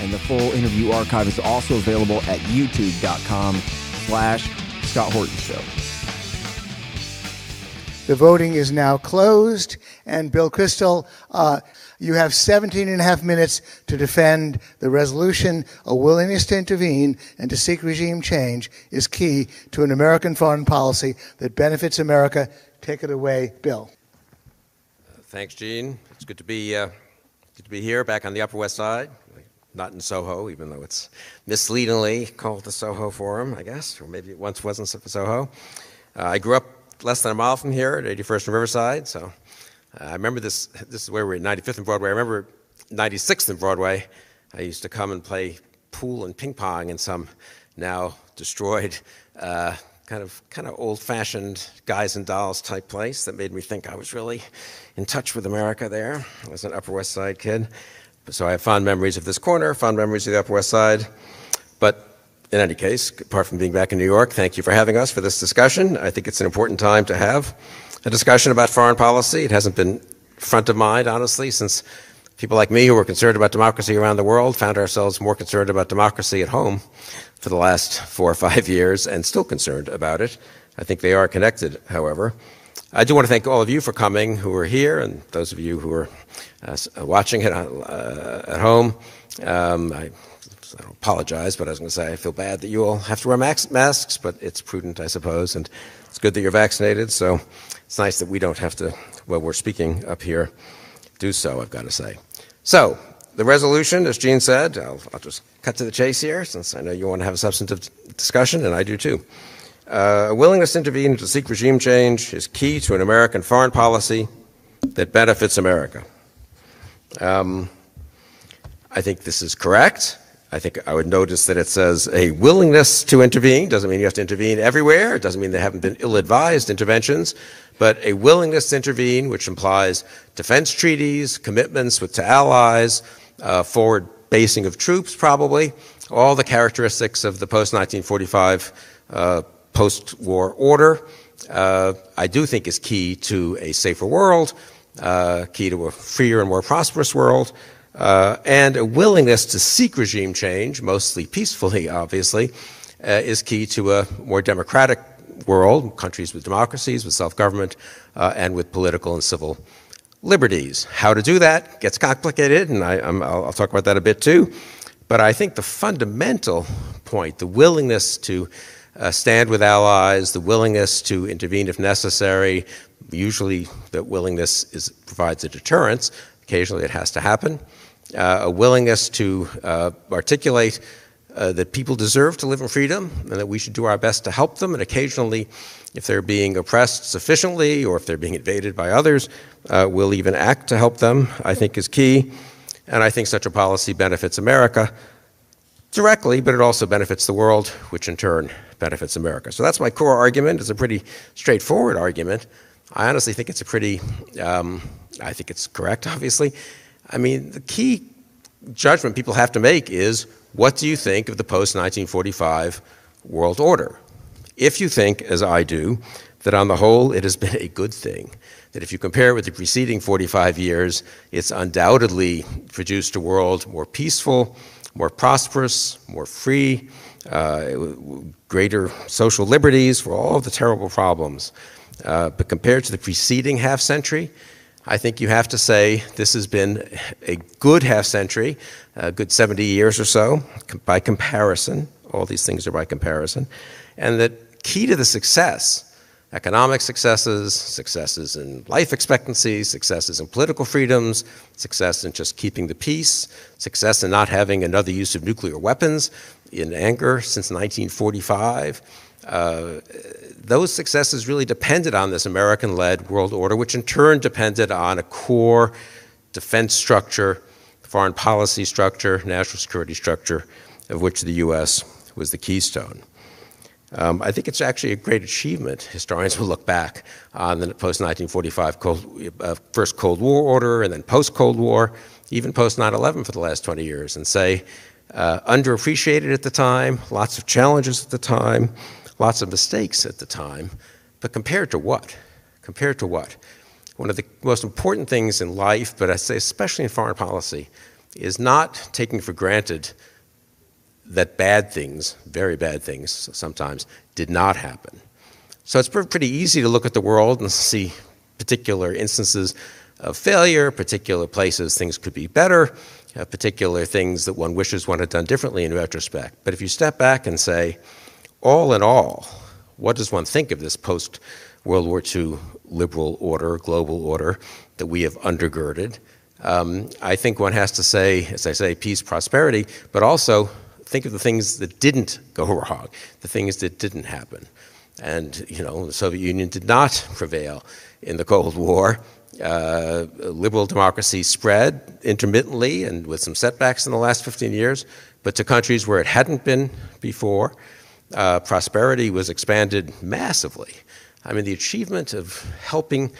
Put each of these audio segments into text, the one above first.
and the full interview archive is also available at youtube.com slash Scott Horton Show. The voting is now closed, and Bill Kristol, uh, you have 17 and a half minutes to defend the resolution. A willingness to intervene and to seek regime change is key to an American foreign policy that benefits America. Take it away, Bill. Thanks, Gene. It's good to be uh, good to be here, back on the Upper West Side, not in Soho, even though it's misleadingly called the Soho Forum, I guess, or maybe it once wasn't Soho. Uh, I grew up less than a mile from here at 81st and Riverside, so uh, I remember this. This is where we're at 95th and Broadway. I remember 96th and Broadway. I used to come and play pool and ping pong in some now destroyed uh, kind of kind of old-fashioned guys and dolls type place that made me think I was really in touch with America there. I was an Upper West Side kid, so I have fond memories of this corner, fond memories of the Upper West Side. But in any case, apart from being back in New York, thank you for having us for this discussion. I think it's an important time to have a discussion about foreign policy. It hasn't been front of mind, honestly, since people like me who were concerned about democracy around the world found ourselves more concerned about democracy at home for the last four or five years and still concerned about it. I think they are connected, however. I do want to thank all of you for coming who are here and those of you who are watching it uh, at home. Um, I, I, don't apologize, but I was going to say I feel bad that you all have to wear masks, but it's prudent, I suppose, and it's good that you're vaccinated. So it's nice that we don't have to, while we're speaking up here, do so, I've got to say. So, the resolution, as Gene said, I'll, I'll, just cut to the chase here since I know you want to have a substantive discussion, and I do too. Uh, a willingness to intervene to seek regime change is key to an American foreign policy that benefits America. Um, I think this is correct. I think I would notice that it says a willingness to intervene. Doesn't mean you have to intervene everywhere. It doesn't mean there haven't been ill advised interventions, but a willingness to intervene, which implies defense treaties, commitments with, to allies, uh, forward basing of troops, probably, all the characteristics of the post 1945 uh, post war order, uh, I do think is key to a safer world, key to a freer and more prosperous world. Uh, and a willingness to seek regime change, mostly peacefully, obviously, uh, is key to a more democratic world, countries with democracies, with self government, uh, and with political and civil liberties. How to do that gets complicated, and I, will talk about that a bit too. But I think the fundamental point, the willingness to uh, stand with allies, the willingness to intervene if necessary, usually that willingness is, provides a deterrence. Occasionally it has to happen. Uh, a willingness to uh, articulate uh, that people deserve to live in freedom and that we should do our best to help them. And occasionally, if they're being oppressed sufficiently or if they're being invaded by others, uh, we'll even act to help them, I think is key. And I think such a policy benefits America directly, but it also benefits the world, which in turn benefits America. So that's my core argument. It's a pretty straightforward argument. I honestly think it's a pretty, um, I think it's correct, obviously. I mean, the key judgment people have to make is what do you think of the post 1945 world order? If you think, as I do, that on the whole it has been a good thing, that if you compare it with the preceding 45 years, it's undoubtedly produced a world more peaceful, more prosperous, more free, uh, greater social liberties for all of the terrible problems. Uh, but compared to the preceding half century, I think you have to say this has been a good half century, a good 70 years or so by comparison. All these things are by comparison. And that key to the success, economic successes, successes in life expectancy, successes in political freedoms, success in just keeping the peace, success in not having another use of nuclear weapons in anger since 1945. Uh, those successes really depended on this American led world order, which in turn depended on a core defense structure, foreign policy structure, national security structure, of which the U.S. was the keystone. Um, I think it's actually a great achievement. Historians will look back on the post 1945 Cold, uh, first Cold War order and then post Cold War, even post 9 11 for the last 20 years, and say, uh, underappreciated at the time, lots of challenges at the time, lots of mistakes at the time, but compared to what? Compared to what? One of the most important things in life, but I say especially in foreign policy, is not taking for granted that bad things, very bad things sometimes, did not happen. So it's pretty easy to look at the world and see particular instances of failure, particular places things could be better, uh, particular things that one wishes one had done differently in retrospect. But if you step back and say, all in all, what does one think of this post World War II liberal order, global order that we have undergirded? Um, I think one has to say, as I say, peace, prosperity, but also think of the things that didn't go wrong, the things that didn't happen. And, you know, the Soviet Union did not prevail in the Cold War. Uh, liberal democracy spread intermittently and with some setbacks in the last 15 years, but to countries where it hadn't been before. Uh, prosperity was expanded massively. I mean, the achievement of helping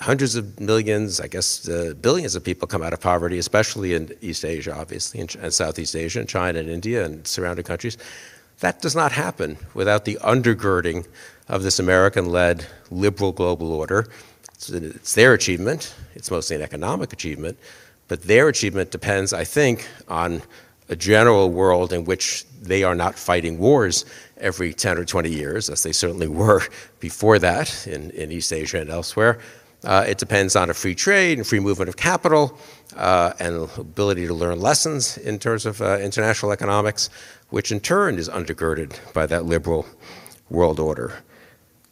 hundreds of millions, I guess uh, billions of people come out of poverty, especially in East Asia, obviously, and, and Southeast Asia, and China and India and surrounding countries. That does not happen without the undergirding of this American led liberal global order. It's, it's their achievement, it's mostly an economic achievement, but their achievement depends, I think, on a general world in which they are not fighting wars every 10 or 20 years, as they certainly were before that in, in East Asia and elsewhere. Uh, it depends on a free trade and free movement of capital uh, and ability to learn lessons in terms of uh, international economics, which in turn is undergirded by that liberal world order.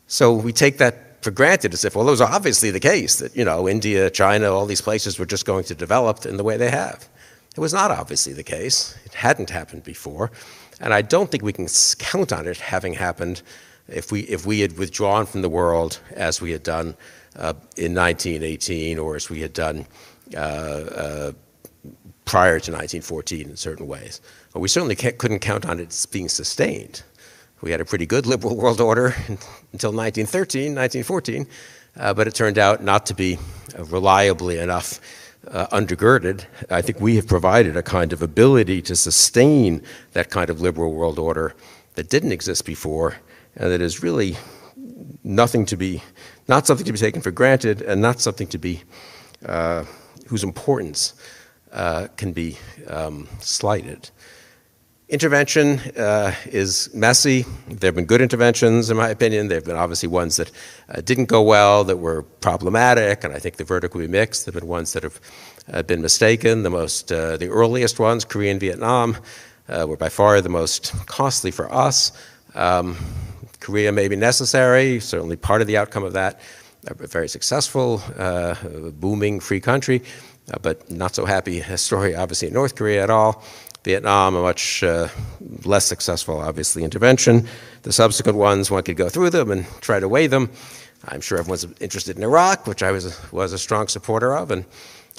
So we take that for granted as if, well, it was obviously the case that, you know, India, China, all these places were just going to develop in the way they have. It was not obviously the case. It hadn't happened before. And I don't think we can count on it having happened if we, if we had withdrawn from the world as we had done uh, in 1918 or as we had done uh, uh, prior to 1914 in certain ways. But we certainly couldn't count on it being sustained. We had a pretty good liberal world order until 1913, 1914, uh, but it turned out not to be reliably enough uh, undergirded, I think we have provided a kind of ability to sustain that kind of liberal world order that didn't exist before and that is really nothing to be, not something to be taken for granted and not something to be, uh, whose importance uh, can be um, slighted. Intervention uh, is messy. There have been good interventions, in my opinion. There have been obviously ones that uh, didn't go well, that were problematic, and I think the verdict will be mixed. There have been ones that have uh, been mistaken. The most, uh, the earliest ones, Korea and Vietnam, uh, were by far the most costly for us. Um, Korea may be necessary, certainly part of the outcome of that. A very successful, uh, booming free country, but not so happy a story, obviously, in North Korea at all. Vietnam, a much uh, less successful, obviously, intervention. The subsequent ones, one could go through them and try to weigh them. I'm sure everyone's interested in Iraq, which I was, was a strong supporter of, and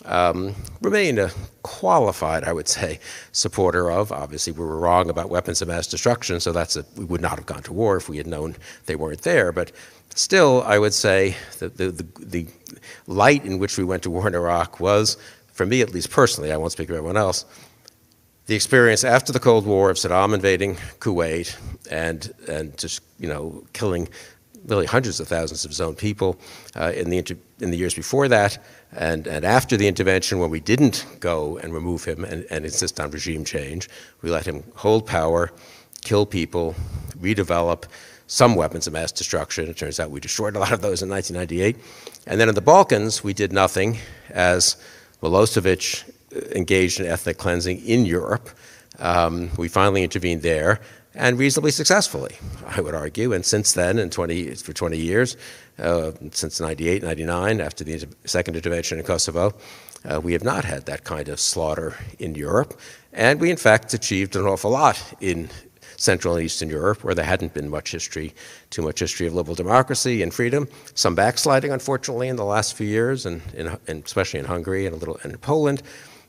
um, remain a qualified, I would say, supporter of. Obviously, we were wrong about weapons of mass destruction, so that's a, we would not have gone to war if we had known they weren't there. But still, I would say that the, the, the light in which we went to war in Iraq was, for me at least personally, I won't speak for everyone else, the experience after the Cold War of Saddam invading Kuwait and, and just, you know, killing really hundreds of thousands of his own people uh, in, the in the years before that and, and after the intervention when we didn't go and remove him and, and insist on regime change. We let him hold power, kill people, redevelop some weapons of mass destruction. It turns out we destroyed a lot of those in 1998. And then in the Balkans, we did nothing as Milosevic engaged in ethnic cleansing in Europe. Um, we finally intervened there and reasonably successfully, I would argue. And since then, in 20, for 20 years, uh, since 98, 99, after the second intervention in Kosovo, uh, we have not had that kind of slaughter in Europe. And we, in fact, achieved an awful lot in Central and Eastern Europe, where there hadn't been much history, too much history of liberal democracy and freedom. Some backsliding, unfortunately, in the last few years, and, in, and especially in Hungary and a little in Poland.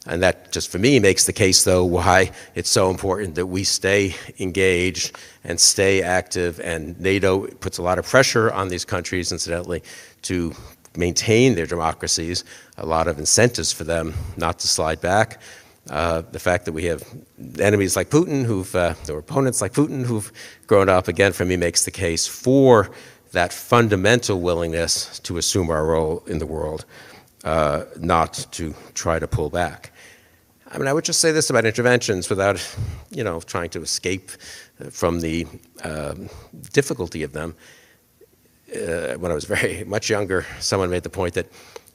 And that just for me makes the case, though, why it's so important that we stay engaged and stay active. And NATO puts a lot of pressure on these countries, incidentally, to maintain their democracies, a lot of incentives for them not to slide back. Uh, the fact that we have enemies like Putin, who've, uh, or opponents like Putin, who've grown up, again, for me, makes the case for that fundamental willingness to assume our role in the world, uh, not to try to pull back. I mean, I would just say this about interventions without, you know, trying to escape from the um, difficulty of them. Uh, when I was very much younger, someone made the point that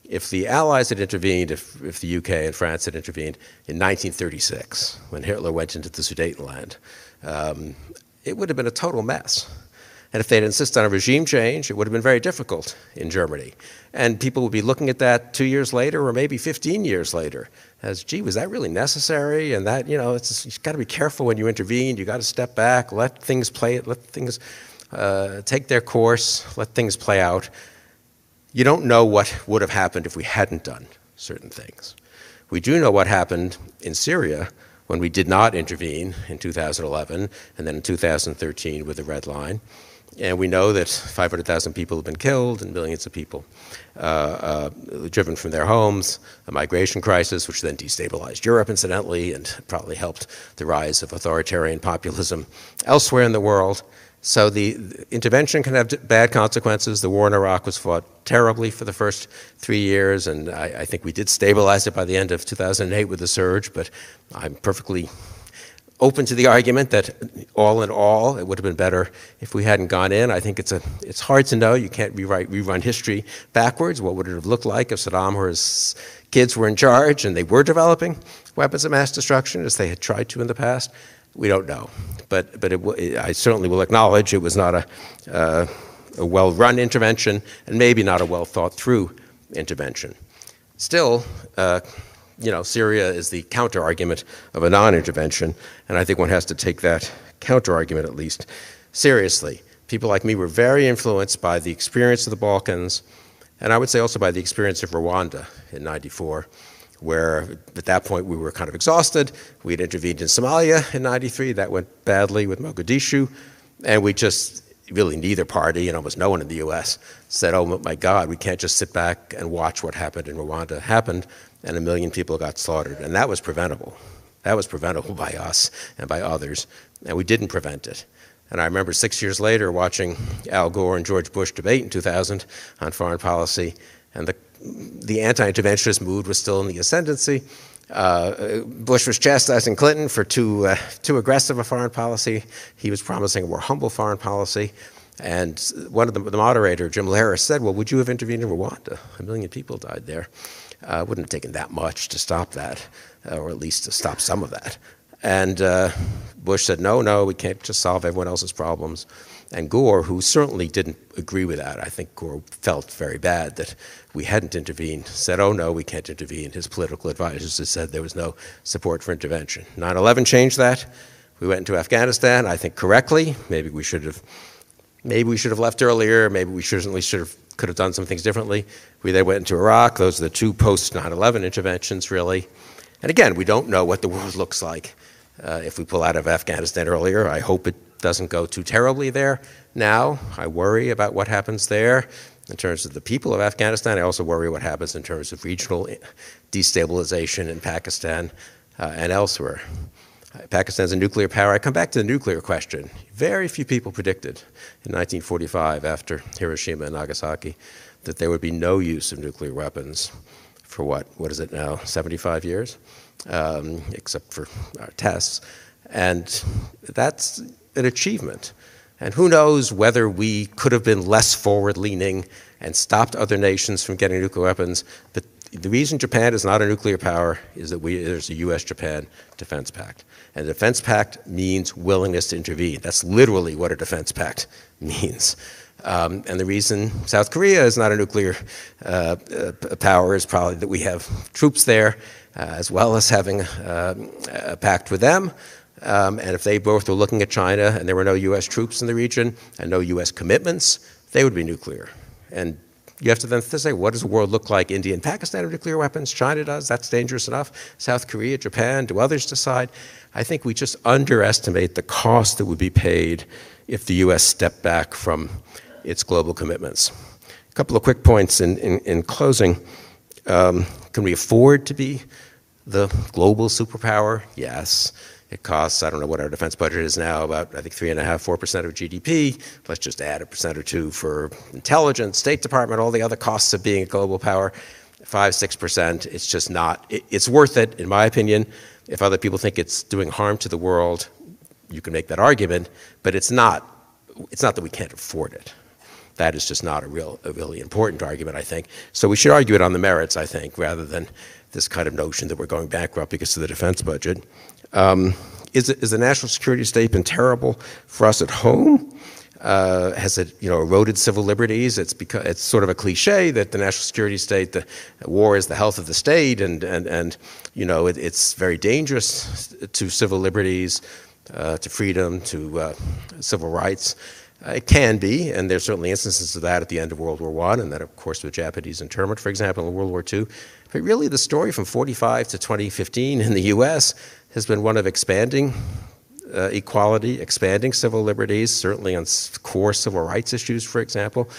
if the Allies had intervened, if, if the UK and France had intervened in 1936, when Hitler went into the Sudetenland, um, it would have been a total mess. And if they'd insisted on a regime change, it would have been very difficult in Germany. And people would be looking at that two years later or maybe 15 years later as, gee, was that really necessary? And that, you know, it's, you've got to be careful when you intervene. You've got to step back, let things play, let things uh, take their course, let things play out. You don't know what would have happened if we hadn't done certain things. We do know what happened in Syria when we did not intervene in 2011 and then in 2013 with the Red Line. And we know that 500,000 people have been killed and millions of people uh, uh, driven from their homes, a migration crisis, which then destabilized Europe, incidentally, and probably helped the rise of authoritarian populism elsewhere in the world. So the, intervention can have bad consequences. The war in Iraq was fought terribly for the first three years, and I, I think we did stabilize it by the end of 2008 with the surge, but I'm perfectly open to the argument that all in all, it would have been better if we hadn't gone in. I think it's, a, it's hard to know. You can't rewrite, rerun history backwards. What would it have looked like if Saddam or his kids were in charge and they were developing weapons of mass destruction as they had tried to in the past? We don't know. But, but it, I certainly will acknowledge it was not a, uh, a well run intervention and maybe not a well thought through intervention. Still, uh, you know, Syria is the counter argument of a non intervention, and I think one has to take that counter argument at least seriously. People like me were very influenced by the experience of the Balkans, and I would say also by the experience of Rwanda in 94, where at that point we were kind of exhausted. We had intervened in Somalia in 93, that went badly with Mogadishu, and we just really neither party and almost no one in the US said, oh my God, we can't just sit back and watch what happened in Rwanda happened and a million people got slaughtered. And that was preventable. That was preventable by us and by others, and we didn't prevent it. And I remember six years later watching Al Gore and George Bush debate in 2000 on foreign policy, and the, the anti interventionist mood was still in the ascendancy. Uh, Bush was chastising Clinton for too, uh, too aggressive a foreign policy. He was promising a more humble foreign policy. And one of the, the moderator, Jim Lehrer, said, Well, would you have intervened in Rwanda? A million people died there. Uh, wouldn't have taken that much to stop that, uh, or at least to stop some of that. And uh, Bush said, no, no, we can't just solve everyone else's problems. And Gore, who certainly didn't agree with that, I think Gore felt very bad that we hadn't intervened, said, oh no, we can't intervene. His political advisors had said there was no support for intervention. 9 11 changed that. We went into Afghanistan, I think correctly. Maybe we should have. Maybe we should have left earlier. Maybe we certainly should have could have done some things differently. We then went into Iraq. Those are the two post 9 11 interventions, really. And again, we don't know what the world looks like uh, if we pull out of Afghanistan earlier. I hope it doesn't go too terribly there now. I worry about what happens there in terms of the people of Afghanistan. I also worry what happens in terms of regional destabilization in Pakistan uh, and elsewhere. Pakistan's a nuclear power. I come back to the nuclear question. Very few people predicted in 1945, after Hiroshima and Nagasaki, that there would be no use of nuclear weapons for what? What is it now? 75 years, um, except for our tests. And that's an achievement. And who knows whether we could have been less forward leaning and stopped other nations from getting nuclear weapons. But the reason Japan is not a nuclear power is that we, there's a US Japan Defense Pact. And a defense pact means willingness to intervene. That's literally what a defense pact means. Um, and the reason South Korea is not a nuclear uh, uh, power is probably that we have troops there, uh, as well as having uh, a pact with them. Um, and if they both were looking at China and there were no US troops in the region and no US commitments, they would be nuclear. And You have to then say, what does the world look like? India and Pakistan have nuclear weapons. China does. That's dangerous enough. South Korea, Japan, do others decide? I think we just underestimate the cost that would be paid if the U.S. stepped back from its global commitments. A couple of quick points in, in, in closing. Um, can we afford to be the global superpower? Yes. It costs, I don't know what our defense budget is now, about, I think, three and a half, four percent of GDP. Let's just add a percent or two for intelligence, State Department, all the other costs of being a global power. Five, six percent. It's just not, it, it's worth it, in my opinion. If other people think it's doing harm to the world, you can make that argument, but it's not, it's not that we can't afford it. That is just not a real, a really important argument, I think. So we should argue it on the merits, I think, rather than this kind of notion that we're going bankrupt because of the defense budget. Um, is, is the national security state been terrible for us at home? Uh, has it, you know, eroded civil liberties? It's because it's sort of a cliche that the national security state, the war is the health of the state, and and and you know, it, it's very dangerous to civil liberties, uh, to freedom, to uh, civil rights. Uh, it can be, and there's certainly instances of that at the end of World War One, and then of course, with Japanese internment, for example, in World War II. But really, the story from 45 to 2015 in the U.S. has been one of expanding uh, equality, expanding civil liberties, certainly on core civil rights issues, for example,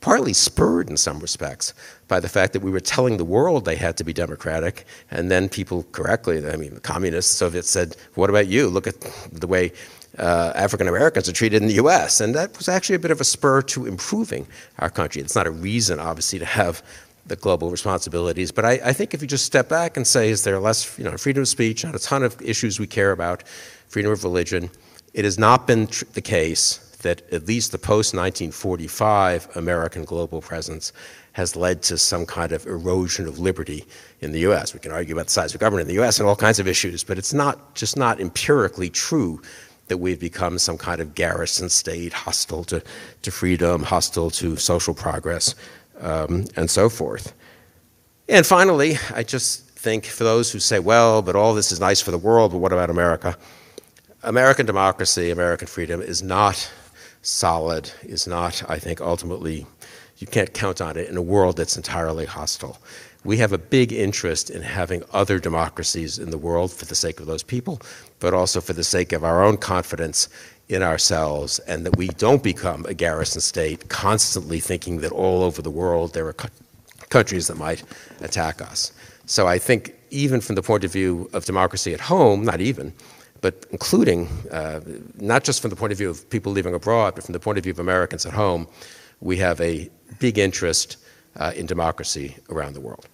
partly spurred in some respects by the fact that we were telling the world they had to be democratic, and then people correctly, I mean, the communists, Soviets said, what about you? Look at the way uh, African Americans are treated in the US. And that was actually a bit of a spur to improving our country. It's not a reason, obviously, to have the global responsibilities. But I, I, think if you just step back and say, is there less you know, freedom of speech on a ton of issues we care about, freedom of religion, it has not been the case that at least the post 1945 American global presence has led to some kind of erosion of liberty in the US. We can argue about the size of government in the US and all kinds of issues, but it's not just not empirically true that we've become some kind of garrison state, hostile to, to freedom, hostile to social progress, um, and so forth. And finally, I just think for those who say, well, but all this is nice for the world, but what about America? American democracy, American freedom is not solid, is not, I think, ultimately, you can't count on it in a world that's entirely hostile. We have a big interest in having other democracies in the world for the sake of those people, but also for the sake of our own confidence in ourselves and that we don't become a garrison state constantly thinking that all over the world there are countries that might attack us. So I think even from the point of view of democracy at home, not even, but including, uh, not just from the point of view of people living abroad, but from the point of view of Americans at home, we have a big interest uh, in democracy around the world.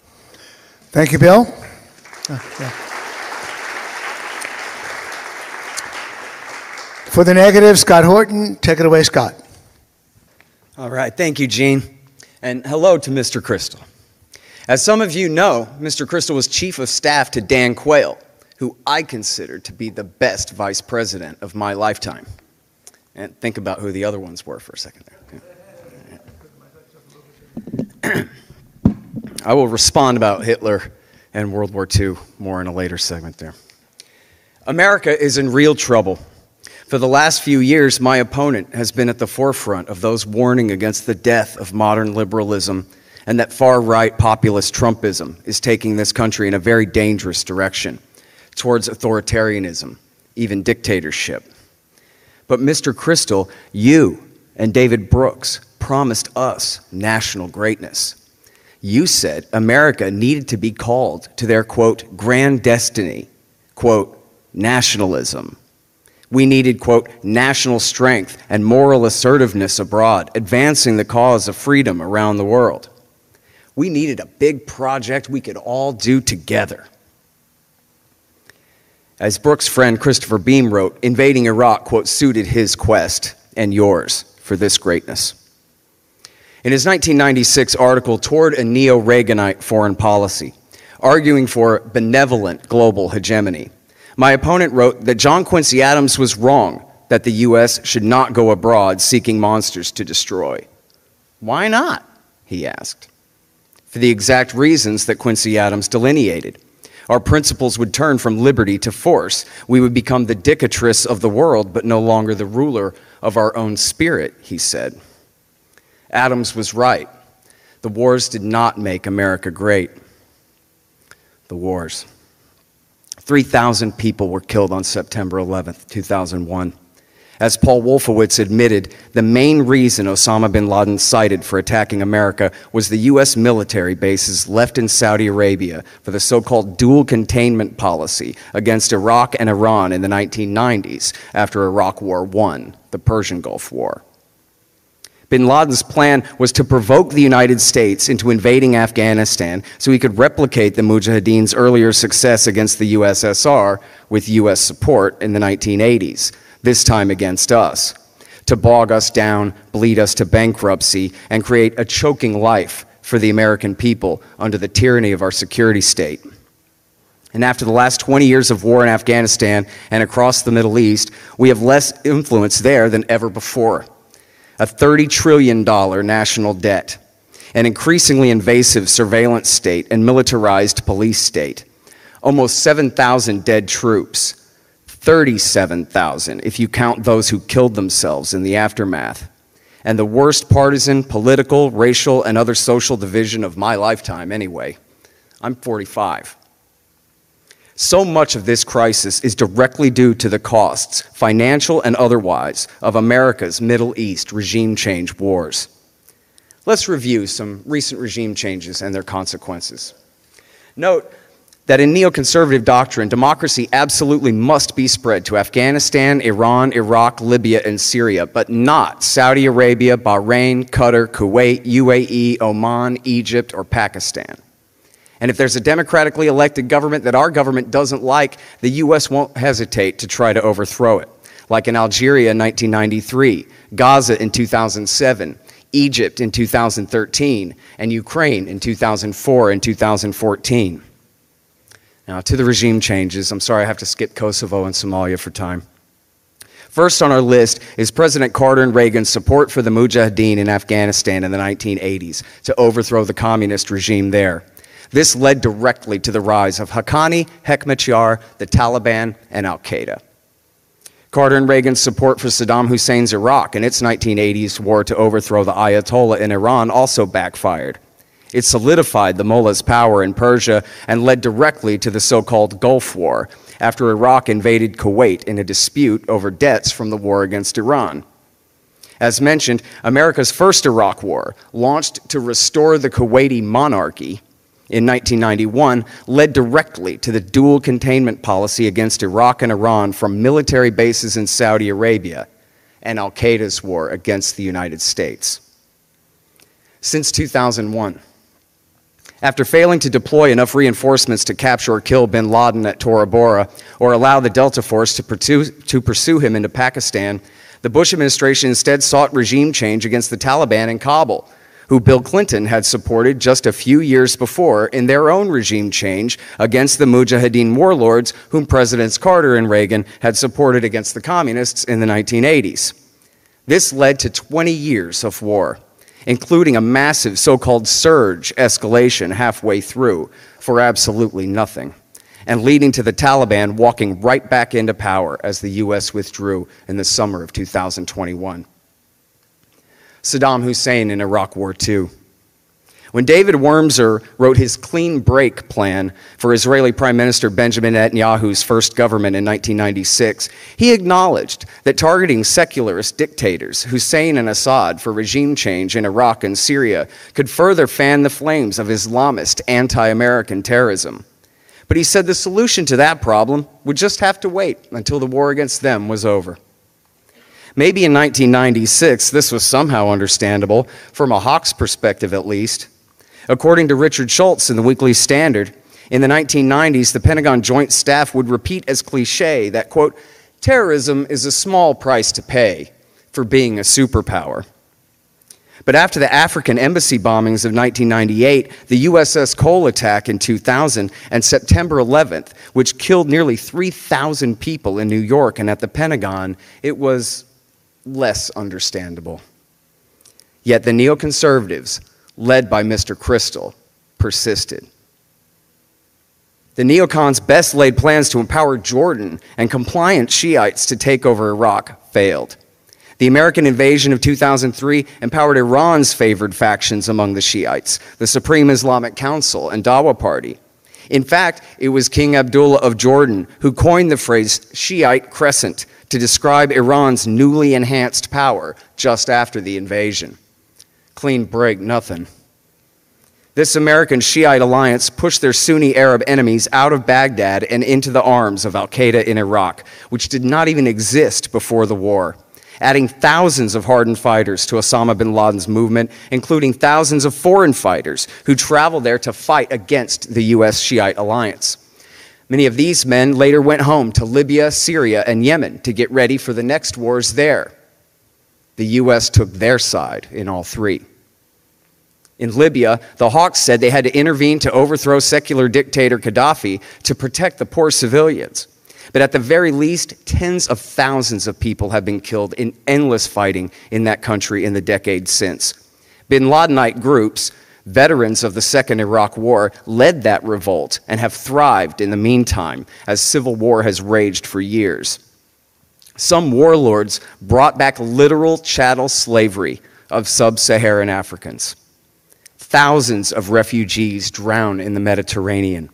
Thank you, Bill. Oh, yeah. For the negative, Scott Horton. Take it away, Scott. All right. Thank you, Gene. And hello to Mr. Kristol. As some of you know, Mr. Kristol was chief of staff to Dan Quayle, who I consider to be the best vice president of my lifetime. And think about who the other ones were for a second there. I will respond about Hitler and World War II more in a later segment there. America is in real trouble. For the last few years, my opponent has been at the forefront of those warning against the death of modern liberalism and that far right populist Trumpism is taking this country in a very dangerous direction towards authoritarianism, even dictatorship. But, Mr. Kristol, you and David Brooks promised us national greatness. You said America needed to be called to their, quote, grand destiny, quote, nationalism. We needed, quote, national strength and moral assertiveness abroad, advancing the cause of freedom around the world. We needed a big project we could all do together. As Brooks' friend Christopher Beam wrote, invading Iraq, quote, suited his quest and yours for this greatness. In his 1996 article, Toward a Neo Reaganite Foreign Policy, arguing for benevolent global hegemony, my opponent wrote that John Quincy Adams was wrong that the U.S. should not go abroad seeking monsters to destroy. Why not? He asked. For the exact reasons that Quincy Adams delineated our principles would turn from liberty to force. We would become the dictatress of the world, but no longer the ruler of our own spirit, he said. Adams was right. The wars did not make America great. The wars. 3,000 people were killed on September 11th, 2001. As Paul Wolfowitz admitted, the main reason Osama bin Laden cited for attacking America was the U.S. military bases left in Saudi Arabia for the so called dual containment policy against Iraq and Iran in the 1990s after Iraq War I, the Persian Gulf War. Bin Laden's plan was to provoke the United States into invading Afghanistan so he could replicate the Mujahideen's earlier success against the USSR with U.S. support in the 1980s, this time against us, to bog us down, bleed us to bankruptcy, and create a choking life for the American people under the tyranny of our security state. And after the last 20 years of war in Afghanistan and across the Middle East, we have less influence there than ever before a $30 trillion national debt, an increasingly invasive surveillance state and militarized police state, almost 7,000 dead troops, 37,000 if you count those who killed themselves in the aftermath, and the worst partisan, political, racial, and other social division of my lifetime, anyway. I'm 45. So much of this crisis is directly due to the costs, financial and otherwise, of America's Middle East regime change wars. Let's review some recent regime changes and their consequences. Note that in neoconservative doctrine, democracy absolutely must be spread to Afghanistan, Iran, Iraq, Libya, and Syria, but not Saudi Arabia, Bahrain, Qatar, Kuwait, UAE, Oman, Egypt, or Pakistan. And if there's a democratically elected government that our government doesn't like, the U.S. won't hesitate to try to overthrow it. Like in Algeria in 1993, Gaza in 2007, Egypt in 2013, and Ukraine in 2004 and 2014. Now, to the regime changes, I'm sorry I have to skip Kosovo and Somalia for time. First on our list is President Carter and Reagan's support for the Mujahideen in Afghanistan in the 1980s to overthrow the communist regime there. This led directly to the rise of Haqqani, Hekmatyar, the Taliban, and Al Qaeda. Carter and Reagan's support for Saddam Hussein's Iraq and its 1980s war to overthrow the Ayatollah in Iran also backfired. It solidified the mullah's power in Persia and led directly to the so called Gulf War after Iraq invaded Kuwait in a dispute over debts from the war against Iran. As mentioned, America's first Iraq War, launched to restore the Kuwaiti monarchy, in 1991 led directly to the dual containment policy against Iraq and Iran from military bases in Saudi Arabia and Al Qaeda's war against the United States. Since 2001, after failing to deploy enough reinforcements to capture or kill bin Laden at Tora Bora or allow the Delta Force to pursue, to pursue him into Pakistan, the Bush administration instead sought regime change against the Taliban in Kabul who Bill Clinton had supported just a few years before in their own regime change against the Mujahideen warlords whom Presidents Carter and Reagan had supported against the communists in the 1980s. This led to 20 years of war, including a massive so called surge escalation halfway through for absolutely nothing, and leading to the Taliban walking right back into power as the U.S. withdrew in the summer of 2021. Saddam Hussein in Iraq War II. When David Wurmser wrote his clean break plan for Israeli Prime Minister Benjamin Netanyahu's first government in 1996, he acknowledged that targeting secularist dictators, Hussein and Assad, for regime change in Iraq and Syria could further fan the flames of Islamist anti American terrorism. But he said the solution to that problem would just have to wait until the war against them was over. Maybe in 1996, this was somehow understandable, from a Hawks perspective at least. According to Richard Shultz in the Weekly Standard, in the 1990s, the Pentagon Joint Staff would repeat as cliche that, quote, terrorism is a small price to pay for being a superpower. But after the African embassy bombings of 1998, the USS Cole attack in 2000, and September 11th, which killed nearly 3,000 people in New York and at the Pentagon, it was less understandable. Yet the neoconservatives, led by Mr. Kristol, persisted. The neocons' best laid plans to empower Jordan and compliant Shiites to take over Iraq failed. The American invasion of 2003 empowered Iran's favored factions among the Shiites, the Supreme Islamic Council and Dawa Party. In fact, it was King Abdullah of Jordan who coined the phrase Shiite crescent to describe Iran's newly enhanced power just after the invasion. Clean break, nothing. This American Shiite alliance pushed their Sunni Arab enemies out of Baghdad and into the arms of Al Qaeda in Iraq, which did not even exist before the war, adding thousands of hardened fighters to Osama bin Laden's movement, including thousands of foreign fighters who traveled there to fight against the U.S. Shiite alliance. Many of these men later went home to Libya, Syria, and Yemen to get ready for the next wars there. The U.S. took their side in all three. In Libya, the Hawks said they had to intervene to overthrow secular dictator Gaddafi to protect the poor civilians. But at the very least, tens of thousands of people have been killed in endless fighting in that country in the decades since. Bin Ladenite groups, veterans of the Second Iraq War, led that revolt and have thrived in the meantime as civil war has raged for years. Some warlords brought back literal chattel slavery of sub Saharan Africans. Thousands of refugees drown in the Mediterranean.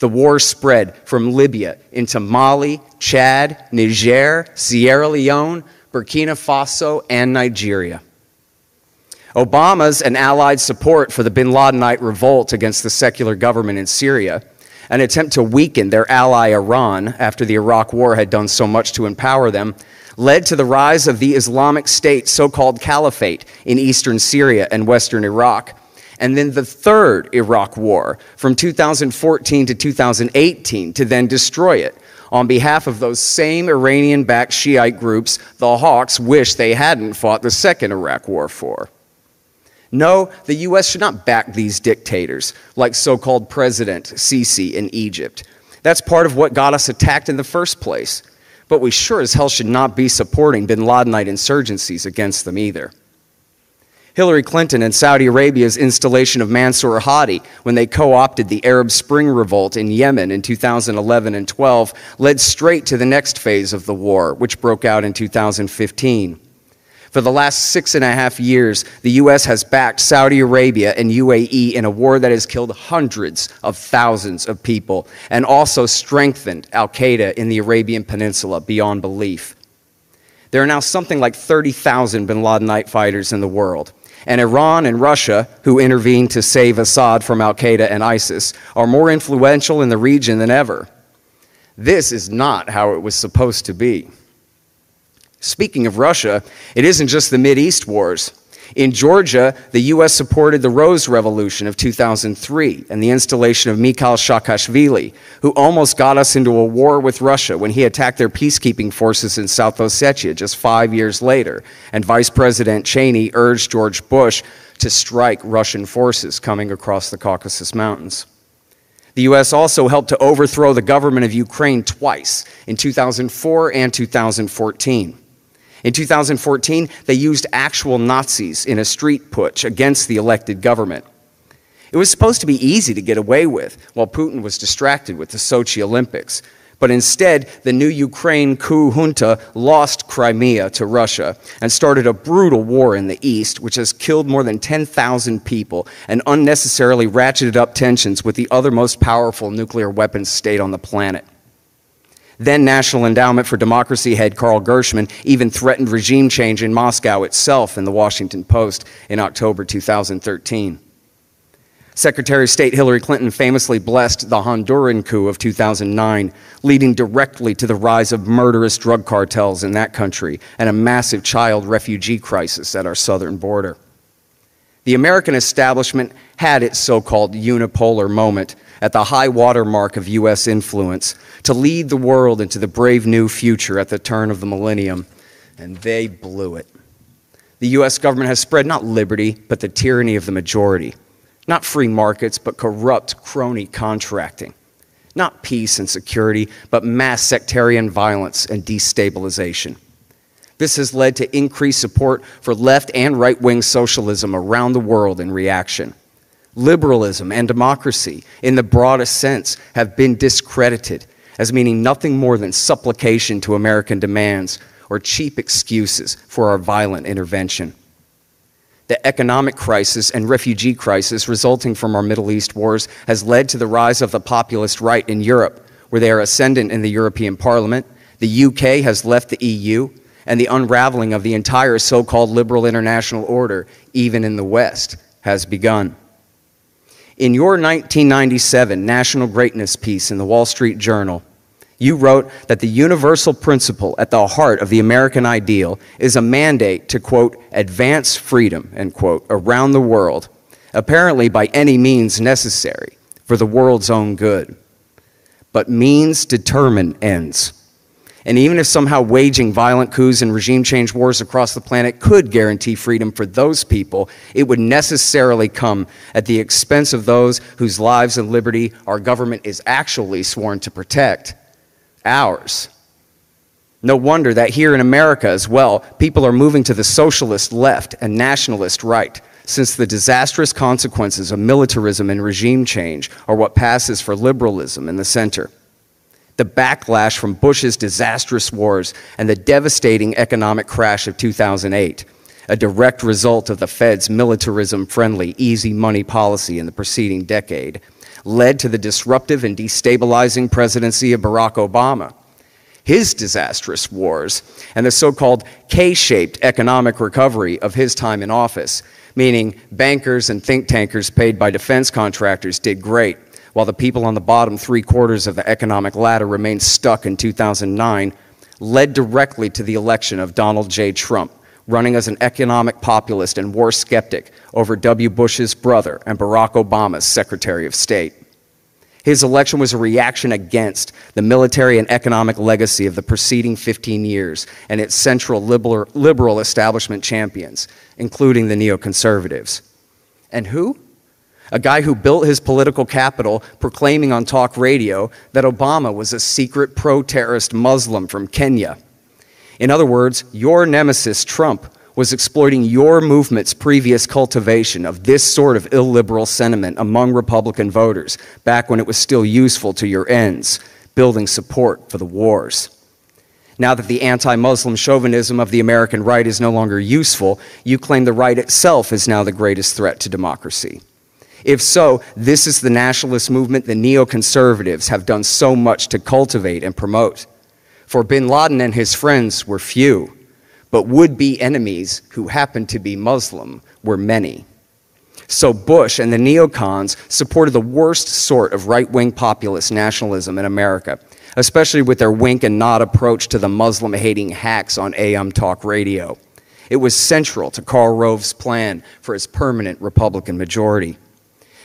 The war spread from Libya into Mali, Chad, Niger, Sierra Leone, Burkina Faso, and Nigeria. Obama's and allied support for the bin Ladenite revolt against the secular government in Syria, an attempt to weaken their ally Iran after the Iraq War had done so much to empower them, led to the rise of the Islamic State so called caliphate in eastern Syria and western Iraq and then the third Iraq war from 2014 to 2018 to then destroy it. On behalf of those same Iranian backed Shiite groups, the Hawks wish they hadn't fought the second Iraq war for. No, the U.S. should not back these dictators, like so called President Sisi in Egypt. That's part of what got us attacked in the first place. But we sure as hell should not be supporting bin Ladenite insurgencies against them either. Hillary Clinton and Saudi Arabia's installation of Mansour Hadi when they co opted the Arab Spring revolt in Yemen in 2011 and 12 led straight to the next phase of the war, which broke out in 2015. For the last six and a half years, the U.S. has backed Saudi Arabia and UAE in a war that has killed hundreds of thousands of people and also strengthened Al Qaeda in the Arabian Peninsula beyond belief. There are now something like 30,000 bin Ladenite fighters in the world. And Iran and Russia, who intervened to save Assad from Al Qaeda and ISIS, are more influential in the region than ever. This is not how it was supposed to be. Speaking of Russia, it isn't just the East wars. In Georgia, the U.S. supported the Rose Revolution of 2003 and the installation of Mikhail Saakashvili, who almost got us into a war with Russia when he attacked their peacekeeping forces in South Ossetia just five years later, and Vice President Cheney urged George Bush to strike Russian forces coming across the Caucasus Mountains. The U.S. also helped to overthrow the government of Ukraine twice in 2004 and 2014. In 2014, they used actual Nazis in a street putsch against the elected government. It was supposed to be easy to get away with while Putin was distracted with the Sochi Olympics. But instead, the new Ukraine coup junta lost Crimea to Russia and started a brutal war in the east, which has killed more than 10,000 people and unnecessarily ratcheted up tensions with the other most powerful nuclear weapons state on the planet. Then National Endowment for Democracy head Carl Gershman even threatened regime change in Moscow itself in the Washington Post in October 2013. Secretary of State Hillary Clinton famously blessed the Honduran coup of 2009, leading directly to the rise of murderous drug cartels in that country and a massive child refugee crisis at our southern border. The American establishment had its so called unipolar moment at the high water mark of U.S. influence to lead the world into the brave new future at the turn of the millennium, and they blew it. The U.S. government has spread not liberty, but the tyranny of the majority, not free markets, but corrupt crony contracting, not peace and security, but mass sectarian violence and destabilization. This has led to increased support for left and right wing socialism around the world in reaction liberalism and democracy, in the broadest sense, have been discredited as meaning nothing more than supplication to American demands or cheap excuses for our violent intervention. The economic crisis and refugee crisis resulting from our Middle East wars has led to the rise of the populist right in Europe, where they are ascendant in the European Parliament. The UK has left the EU, and the unraveling of the entire so called liberal international order, even in the West, has begun. In your 1997 National Greatness piece in the Wall Street Journal, you wrote that the universal principle at the heart of the American ideal is a mandate to, quote, advance freedom, end quote, around the world, apparently by any means necessary for the world's own good. But means determine ends. And even if somehow waging violent coups and regime change wars across the planet could guarantee freedom for those people, it would necessarily come at the expense of those whose lives and liberty our government is actually sworn to protect ours. No wonder that here in America as well, people are moving to the socialist left and nationalist right, since the disastrous consequences of militarism and regime change are what passes for liberalism in the center the backlash from Bush's disastrous wars and the devastating economic crash of 2008, a direct result of the Fed's militarism friendly, easy money policy in the preceding decade, led to the disruptive and destabilizing presidency of Barack Obama. His disastrous wars and the so called K shaped economic recovery of his time in office, meaning bankers and think tankers paid by defense contractors did great while the people on the bottom three quarters of the economic ladder remained stuck in 2009, led directly to the election of Donald J. Trump, running as an economic populist and war skeptic over W. Bush's brother and Barack Obama's Secretary of State. His election was a reaction against the military and economic legacy of the preceding 15 years and its central liberal, establishment champions, including the neoconservatives. And who? A guy who built his political capital proclaiming on talk radio that Obama was a secret pro terrorist Muslim from Kenya. In other words, your nemesis, Trump, was exploiting your movement's previous cultivation of this sort of illiberal sentiment among Republican voters back when it was still useful to your ends, building support for the wars. Now that the anti Muslim chauvinism of the American right is no longer useful, you claim the right itself is now the greatest threat to democracy. If so, this is the nationalist movement the neoconservatives have done so much to cultivate and promote. For bin Laden and his friends were few, but would be enemies who happened to be Muslim were many. So Bush and the neocons supported the worst sort of right wing populist nationalism in America, especially with their wink and nod approach to the Muslim hating hacks on AM talk radio. It was central to Karl Rove's plan for his permanent Republican majority.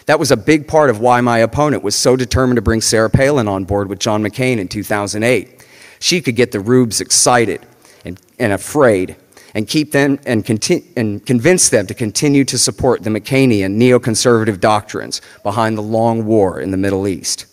That was a big part of why my opponent was so determined to bring Sarah Palin on board with John McCain in 2008. She could get the rubes excited and, and afraid and keep them and, conti- and convince them to continue to support the McCainian neoconservative doctrines behind the long war in the Middle East.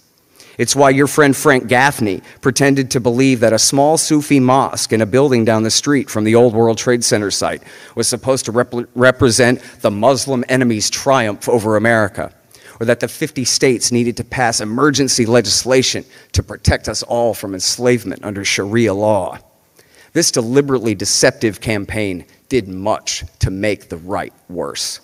It's why your friend Frank Gaffney pretended to believe that a small Sufi mosque in a building down the street from the old World Trade Center site was supposed to rep- represent the Muslim enemy's triumph over America or that the 50 states needed to pass emergency legislation to protect us all from enslavement under Sharia law. This deliberately deceptive campaign did much to make the right worse.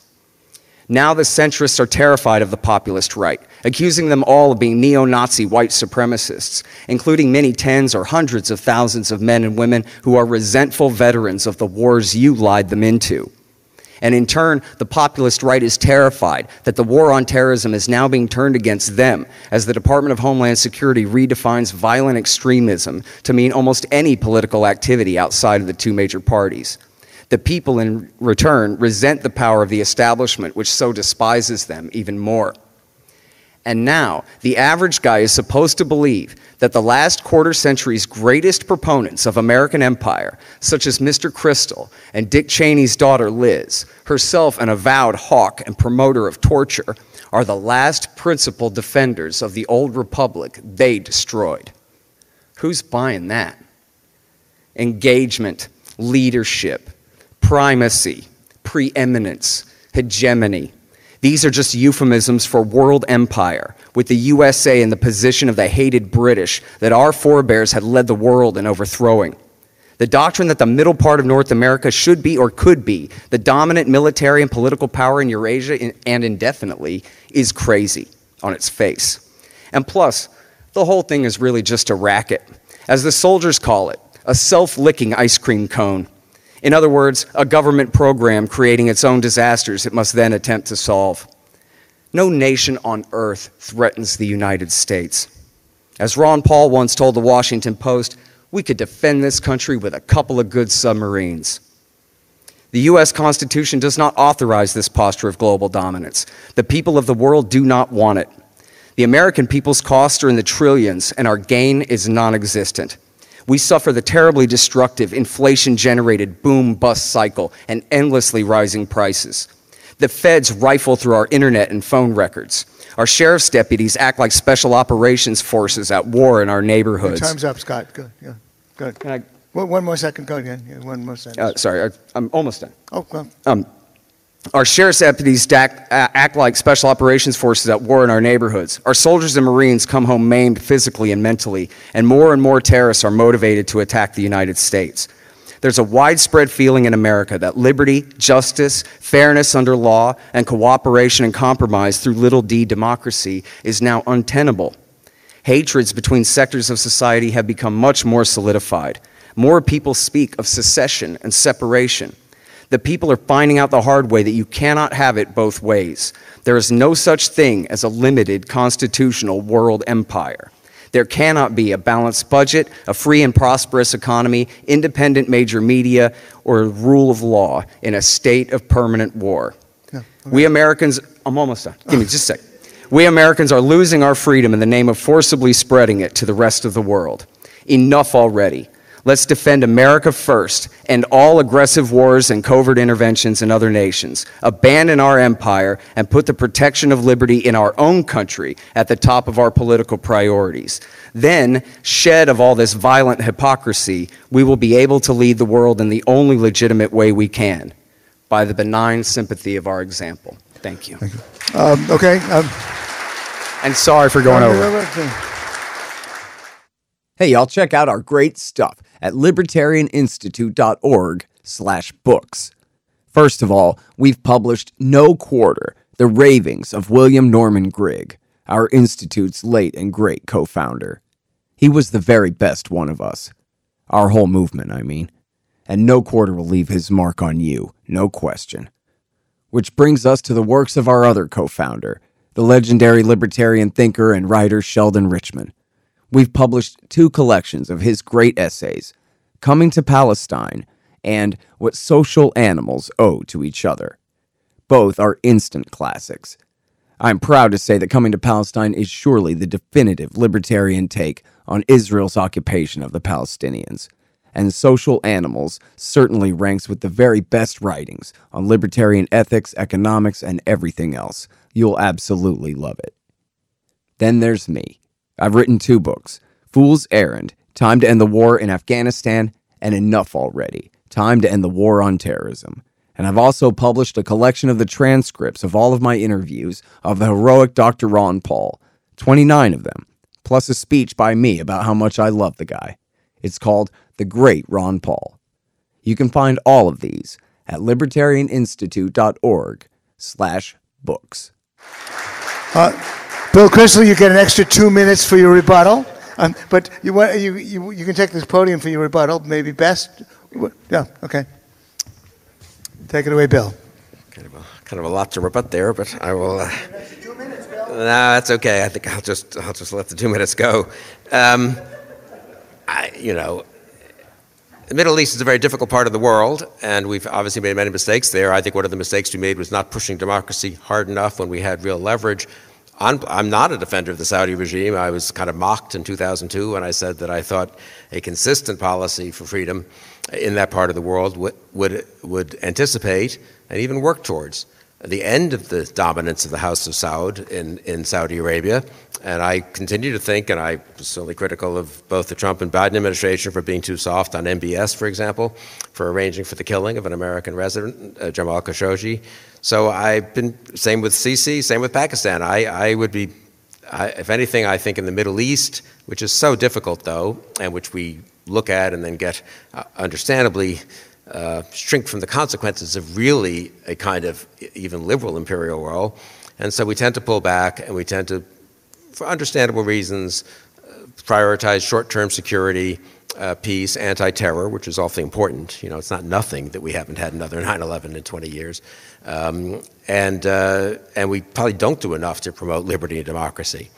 Now the centrists are terrified of the populist right, accusing them all of being neo Nazi white supremacists, including many tens or hundreds of thousands of men and women who are resentful veterans of the wars you lied them into. And in turn, the populist right is terrified that the war on terrorism is now being turned against them as the Department of Homeland Security redefines violent extremism to mean almost any political activity outside of the two major parties. The people, in return, resent the power of the establishment, which so despises them even more. And now, the average guy is supposed to believe that the last quarter century's greatest proponents of American empire, such as Mr. Kristol and Dick Cheney's daughter Liz, herself an avowed hawk and promoter of torture, are the last principal defenders of the old republic they destroyed. Who's buying that? Engagement, leadership, primacy, preeminence, hegemony these are just euphemisms for world empire, with the USA in the position of the hated British that our forebears had led the world in overthrowing. The doctrine that the middle part of North America should be or could be the dominant military and political power in Eurasia and indefinitely is crazy on its face. And plus, the whole thing is really just a racket. As the soldiers call it, a self licking ice cream cone. In other words, a government program creating its own disasters it must then attempt to solve. No nation on earth threatens the United States. As Ron Paul once told the Washington Post, we could defend this country with a couple of good submarines. The U.S. Constitution does not authorize this posture of global dominance. The people of the world do not want it. The American people's costs are in the trillions, and our gain is non existent. We suffer the terribly destructive inflation generated boom bust cycle and endlessly rising prices. The feds rifle through our internet and phone records. Our sheriff's deputies act like special operations forces at war in our Your neighborhoods. time's up, Scott. Good, yeah, good. Can I- One, one more second, go again. Yeah, one more second. uh, sorry, I, I'm almost done. oh, well, Um, our sheriff's deputies act, uh, act like special operations forces at war in our neighborhoods. Our soldiers and Marines come home maimed physically and mentally, and more and more terrorists are motivated to attack the United States. There's a widespread feeling in America that liberty, justice, fairness under law, and cooperation and compromise through little d democracy is now untenable. Hatreds between sectors of society have become much more solidified. More people speak of secession and separation. The people are finding out the hard way that you cannot have it both ways. There is no such thing as a limited constitutional world empire. There cannot be a balanced budget, a free and prosperous economy, independent major media, or rule of law in a state of permanent war. We Americans, I'm almost done. Give me just a sec. We Americans are losing our freedom in the name of forcibly spreading it to the rest of the world. Enough already. Let's defend America first and all aggressive wars and covert interventions in other nations. Abandon our empire and put the protection of liberty in our own country at the top of our political priorities. Then, shed of all this violent hypocrisy, we will be able to lead the world in the only legitimate way we can by the benign sympathy of our example. Thank you. Thank um, okay. Um, And sorry for going over. Hey, y'all, check out our great stuff at libertarianinstitute.org slash books. First of all, we've published No Quarter, The Ravings of William Norman Grigg, our institute's late and great co-founder. He was the very best one of us. Our whole movement, I mean. And No Quarter will leave his mark on you, no question. Which brings us to the works of our other co-founder, the legendary libertarian thinker and writer Sheldon Richman. We've published two collections of his great essays, Coming to Palestine and What Social Animals Owe to Each Other. Both are instant classics. I'm proud to say that Coming to Palestine is surely the definitive libertarian take on Israel's occupation of the Palestinians. And Social Animals certainly ranks with the very best writings on libertarian ethics, economics, and everything else. You'll absolutely love it. Then there's me. I've written two books Fool's Errand, Time to End the War in Afghanistan, and Enough Already, Time to End the War on Terrorism. And I've also published a collection of the transcripts of all of my interviews of the heroic Dr. Ron Paul, 29 of them, plus a speech by me about how much I love the guy. It's called The Great Ron Paul. You can find all of these at libertarianinstitute.org slash books. Uh, Bill Kristol, you get an extra two minutes for your rebuttal. Um, but you, you, you, you can take this podium for your rebuttal, maybe best. Yeah, okay. Take it away, Bill. Kind of a, kind of a lot to rebut there, but I will. Uh, minutes, Bill? no, that's okay. I think I'll just I'll just let the two minutes go. Um, I, you know, the Middle East is a very difficult part of the world, and we've obviously made many mistakes there. I think one of the mistakes we made was not pushing democracy hard enough when we had real leverage. I'm, not a defender of the Saudi regime. I was kind of mocked in 2002 when I said that I thought a consistent policy for freedom in that part of the world would, would, would anticipate and even work towards the end of the dominance of the House of Saud in, in Saudi Arabia. And I continue to think, and I was certainly critical of both the Trump and Biden administration for being too soft on MBS, for example, for arranging for the killing of an American resident, uh, Jamal Khashoggi. So I've been, same with Sisi, same with Pakistan. I, I would be, I, if anything, I think in the Middle East, which is so difficult though, and which we look at and then get, uh, understandably, uh, shrink from the consequences of really a kind of even liberal imperial role. And so we tend to pull back and we tend to, for understandable reasons, uh, prioritize short term security, uh, peace, anti terror, which is awfully important. You know, it's not nothing that we haven't had another 9 11 in 20 years. Um, and, uh, and we probably don't do enough to promote liberty and democracy.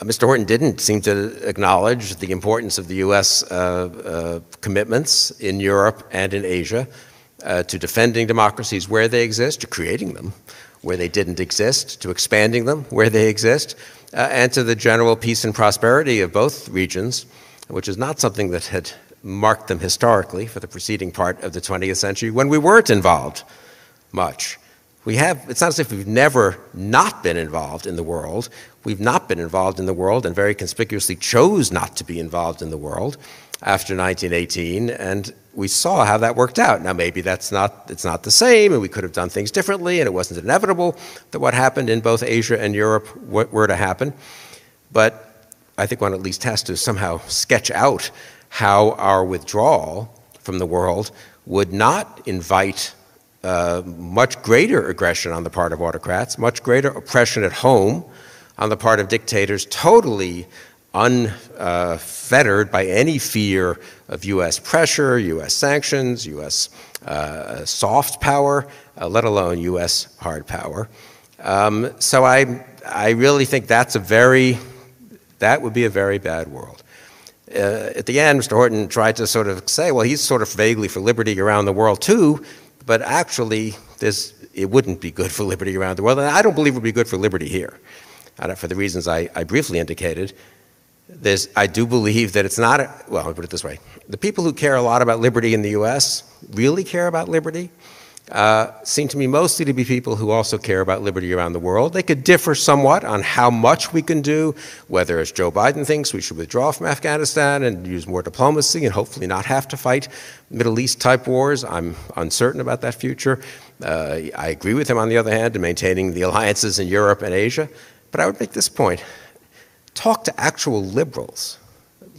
Uh, Mr. Horton didn't seem to acknowledge the importance of the U.S. Uh, uh, commitments in Europe and in Asia uh, to defending democracies where they exist, to creating them where they didn't exist, to expanding them where they exist, and to the general peace and prosperity of both regions, which is not something that had marked them historically for the preceding part of the 20th century when we weren't involved much. We have, it's not as if we've never not been involved in the world. We've not been involved in the world and very conspicuously chose not to be involved in the world after 1918, and we saw how that worked out. Now, maybe that's not, it's not the same, and we could have done things differently, and it wasn't inevitable that what happened in both Asia and Europe were to happen. But I think one at least has to somehow sketch out how our withdrawal from the world would not invite uh, much greater aggression on the part of autocrats, much greater oppression at home on the part of dictators, totally unfettered by any fear of U.S. pressure, U.S. sanctions, U.S. Uh, soft power, uh, let alone U.S. hard power. Um, so I, I really think that's a very, that would be a very bad world. Uh, at the end, Mr. Horton tried to sort of say, well, he's sort of vaguely for liberty around the world too, but actually, this, it wouldn't be good for liberty around the world, and I don't believe it would be good for liberty here, for the reasons I, I briefly indicated. There's, I do believe that it's not, a, well, me put it this way. The people who care a lot about liberty in the US really care about liberty uh, seem to me mostly to be people who also care about liberty around the world. They could differ somewhat on how much we can do, whether, as Joe Biden thinks, we should withdraw from Afghanistan and use more diplomacy and hopefully not have to fight Middle East type wars. I'm uncertain about that future. Uh, I agree with him, on the other hand, in maintaining the alliances in Europe and Asia. But I would make this point talk to actual liberals,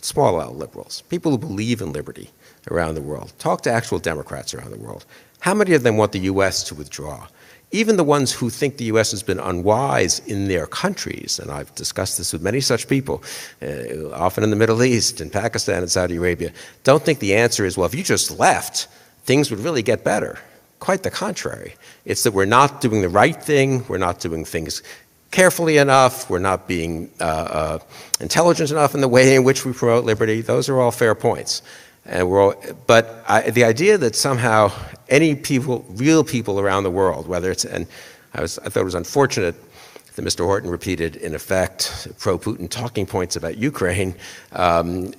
small L liberals, people who believe in liberty around the world. Talk to actual Democrats around the world. How many of them want the U.S. to withdraw? Even the ones who think the U.S. has been unwise in their countries, and I've discussed this with many such people, uh, often in the Middle East, in Pakistan and Saudi Arabia, don't think the answer is, well, if you just left, things would really get better. Quite the contrary. It's that we're not doing the right thing, we're not doing things carefully enough, we're not being uh, uh, intelligent enough in the way in which we promote liberty. Those are all fair points. And we're all, but I, the idea that somehow any people, real people around the world, whether it's, and I, was, I thought it was unfortunate that Mr. Horton repeated, in effect, pro Putin talking points about Ukraine. Um,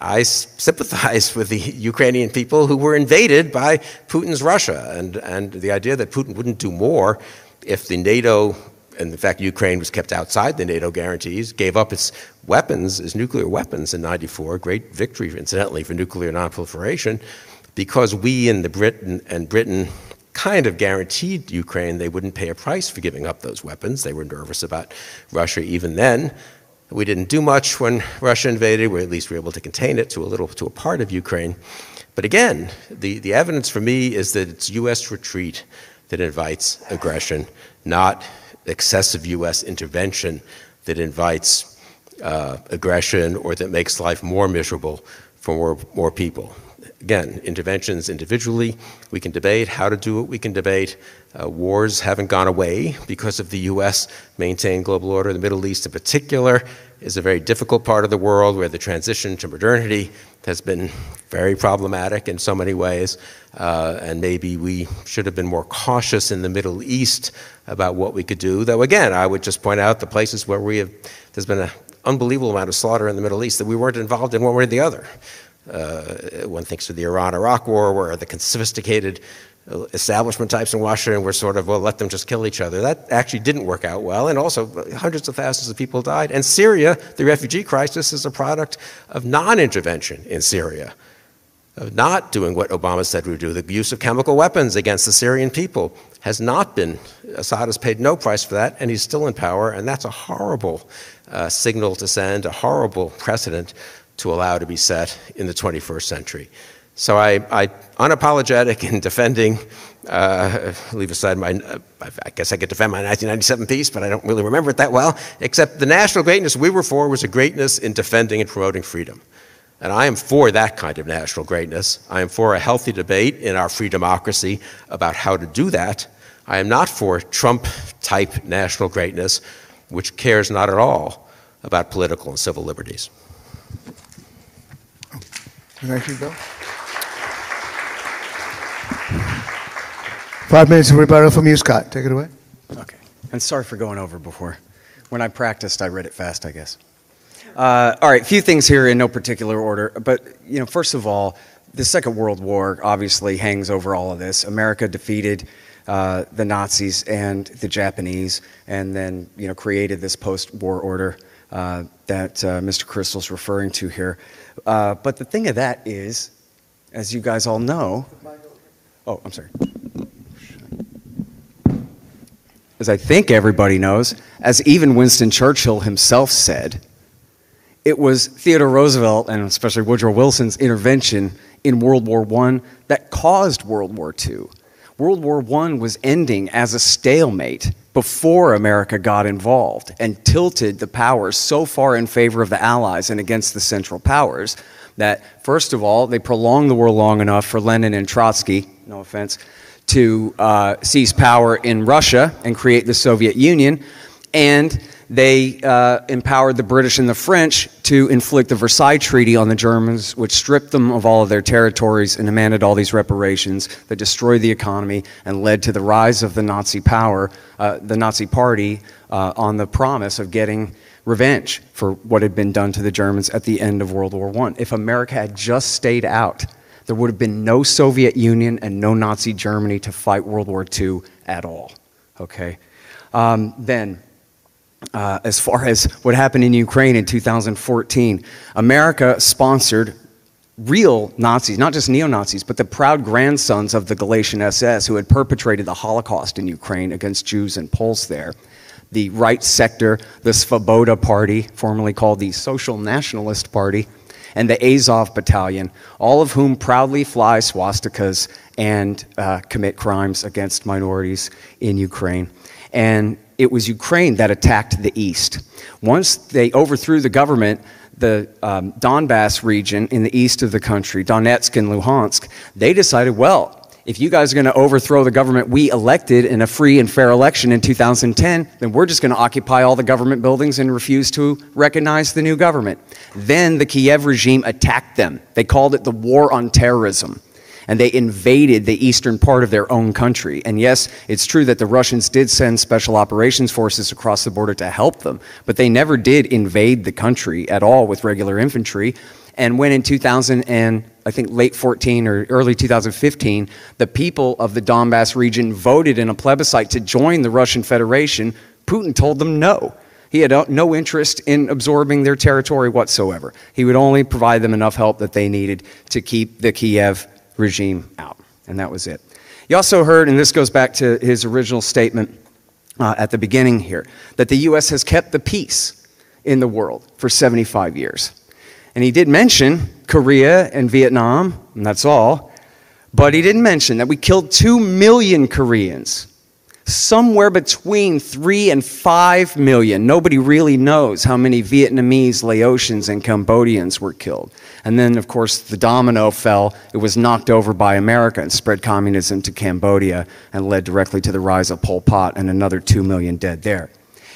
I sympathize with the Ukrainian people who were invaded by Putin's Russia, and, and the idea that Putin wouldn't do more if the NATO and in fact, Ukraine was kept outside the NATO guarantees, gave up its weapons, its nuclear weapons in 94, great victory, incidentally, for nuclear nonproliferation, because we in the Britain and Britain kind of guaranteed Ukraine they wouldn't pay a price for giving up those weapons. They were nervous about Russia even then. We didn't do much when Russia invaded. We at least were able to contain it to a little, to a part of Ukraine. But again, the, the evidence for me is that it's U.S. retreat that invites aggression, not excessive U.S. intervention that invites uh, aggression or that makes life more miserable for more, more people. Again, interventions individually, we can debate how to do it, we can debate. Uh, wars haven't gone away because of the U.S. maintained global order. The Middle East, in particular, is a very difficult part of the world where the transition to modernity has been very problematic in so many ways. Uh, and maybe we should have been more cautious in the Middle East about what we could do. Though, again, I would just point out the places where we have, there's been an unbelievable amount of slaughter in the Middle East that we weren't involved in one way or the other. Uh, one thinks of the Iran Iraq War, where the sophisticated establishment types in Washington were sort of, well, let them just kill each other. That actually didn't work out well, and also hundreds of thousands of people died. And Syria, the refugee crisis, is a product of non intervention in Syria, of not doing what Obama said we would do. The use of chemical weapons against the Syrian people has not been, Assad has paid no price for that, and he's still in power, and that's a horrible uh, signal to send, a horrible precedent to allow to be set in the 21st century. So I, I unapologetic in defending, uh, leave aside my, uh, I guess I could defend my 1997 piece, but I don't really remember it that well, except the national greatness we were for was a greatness in defending and promoting freedom. And I am for that kind of national greatness. I am for a healthy debate in our free democracy about how to do that. I am not for Trump type national greatness, which cares not at all about political and civil liberties. Thank you, Bill. Five minutes of rebuttal from you, Scott. Take it away. Okay. And sorry for going over before. When I practiced, I read it fast, I guess. Uh, all right, a few things here in no particular order. But, you know, first of all, the Second World War obviously hangs over all of this. America defeated uh, the Nazis and the Japanese, and then, you know, created this post-war order uh, that uh, Mr. Kristol's referring to here. Uh, but the thing of that is, as you guys all know, oh, I'm sorry. As I think everybody knows, as even Winston Churchill himself said, it was Theodore Roosevelt and especially Woodrow Wilson's intervention in World War I that caused World War II. World War I was ending as a stalemate before America got involved and tilted the powers so far in favor of the Allies and against the Central Powers that, first of all, they prolonged the war long enough for Lenin and Trotsky, no offense, to uh, seize power in Russia and create the Soviet Union. And they uh, empowered the British and the French to inflict the Versailles Treaty on the Germans, which stripped them of all of their territories and demanded all these reparations that destroyed the economy and led to the rise of the Nazi power, uh, the Nazi Party, uh, on the promise of getting revenge for what had been done to the Germans at the end of World War I. If America had just stayed out, there would have been no Soviet Union and no Nazi Germany to fight World War II at all. Okay? Um, then, uh, as far as what happened in Ukraine in 2014. America sponsored real Nazis, not just neo Nazis, but the proud grandsons of the Galician SS who had perpetrated the Holocaust in Ukraine against Jews and Poles there. The right sector, the Svoboda Party, formerly called the Social Nationalist Party, and the Azov Battalion, all of whom proudly fly swastikas and uh, commit crimes against minorities in Ukraine. And it was Ukraine that attacked the east. Once they overthrew the government, the um, Donbass region in the east of the country, Donetsk and Luhansk, they decided, well, if you guys are going to overthrow the government we elected in a free and fair election in 2010, then we're just going to occupy all the government buildings and refuse to recognize the new government. Then the Kiev regime attacked them. They called it the War on Terrorism and they invaded the eastern part of their own country. And yes, it's true that the Russians did send special operations forces across the border to help them, but they never did invade the country at all with regular infantry. And when in 2000 and I think late 14 or early 2015, the people of the Donbass region voted in a plebiscite to join the Russian Federation, Putin told them no. He had no interest in absorbing their territory whatsoever. He would only provide them enough help that they needed to keep the Kiev regime out. And that was it. You also heard, and this goes back to his original statement uh, at the beginning here, that the U.S. has kept the peace in the world for 75 years. And he did mention Korea and Vietnam, and that's all. But he didn't mention that we killed 2 million Koreans somewhere between 3 and 5 million. Nobody really knows how many Vietnamese, Laotians, and Cambodians were killed. And then, of course, the domino fell. It was knocked over by America and spread communism to Cambodia and led directly to the rise of Pol Pot and another 2 million dead there.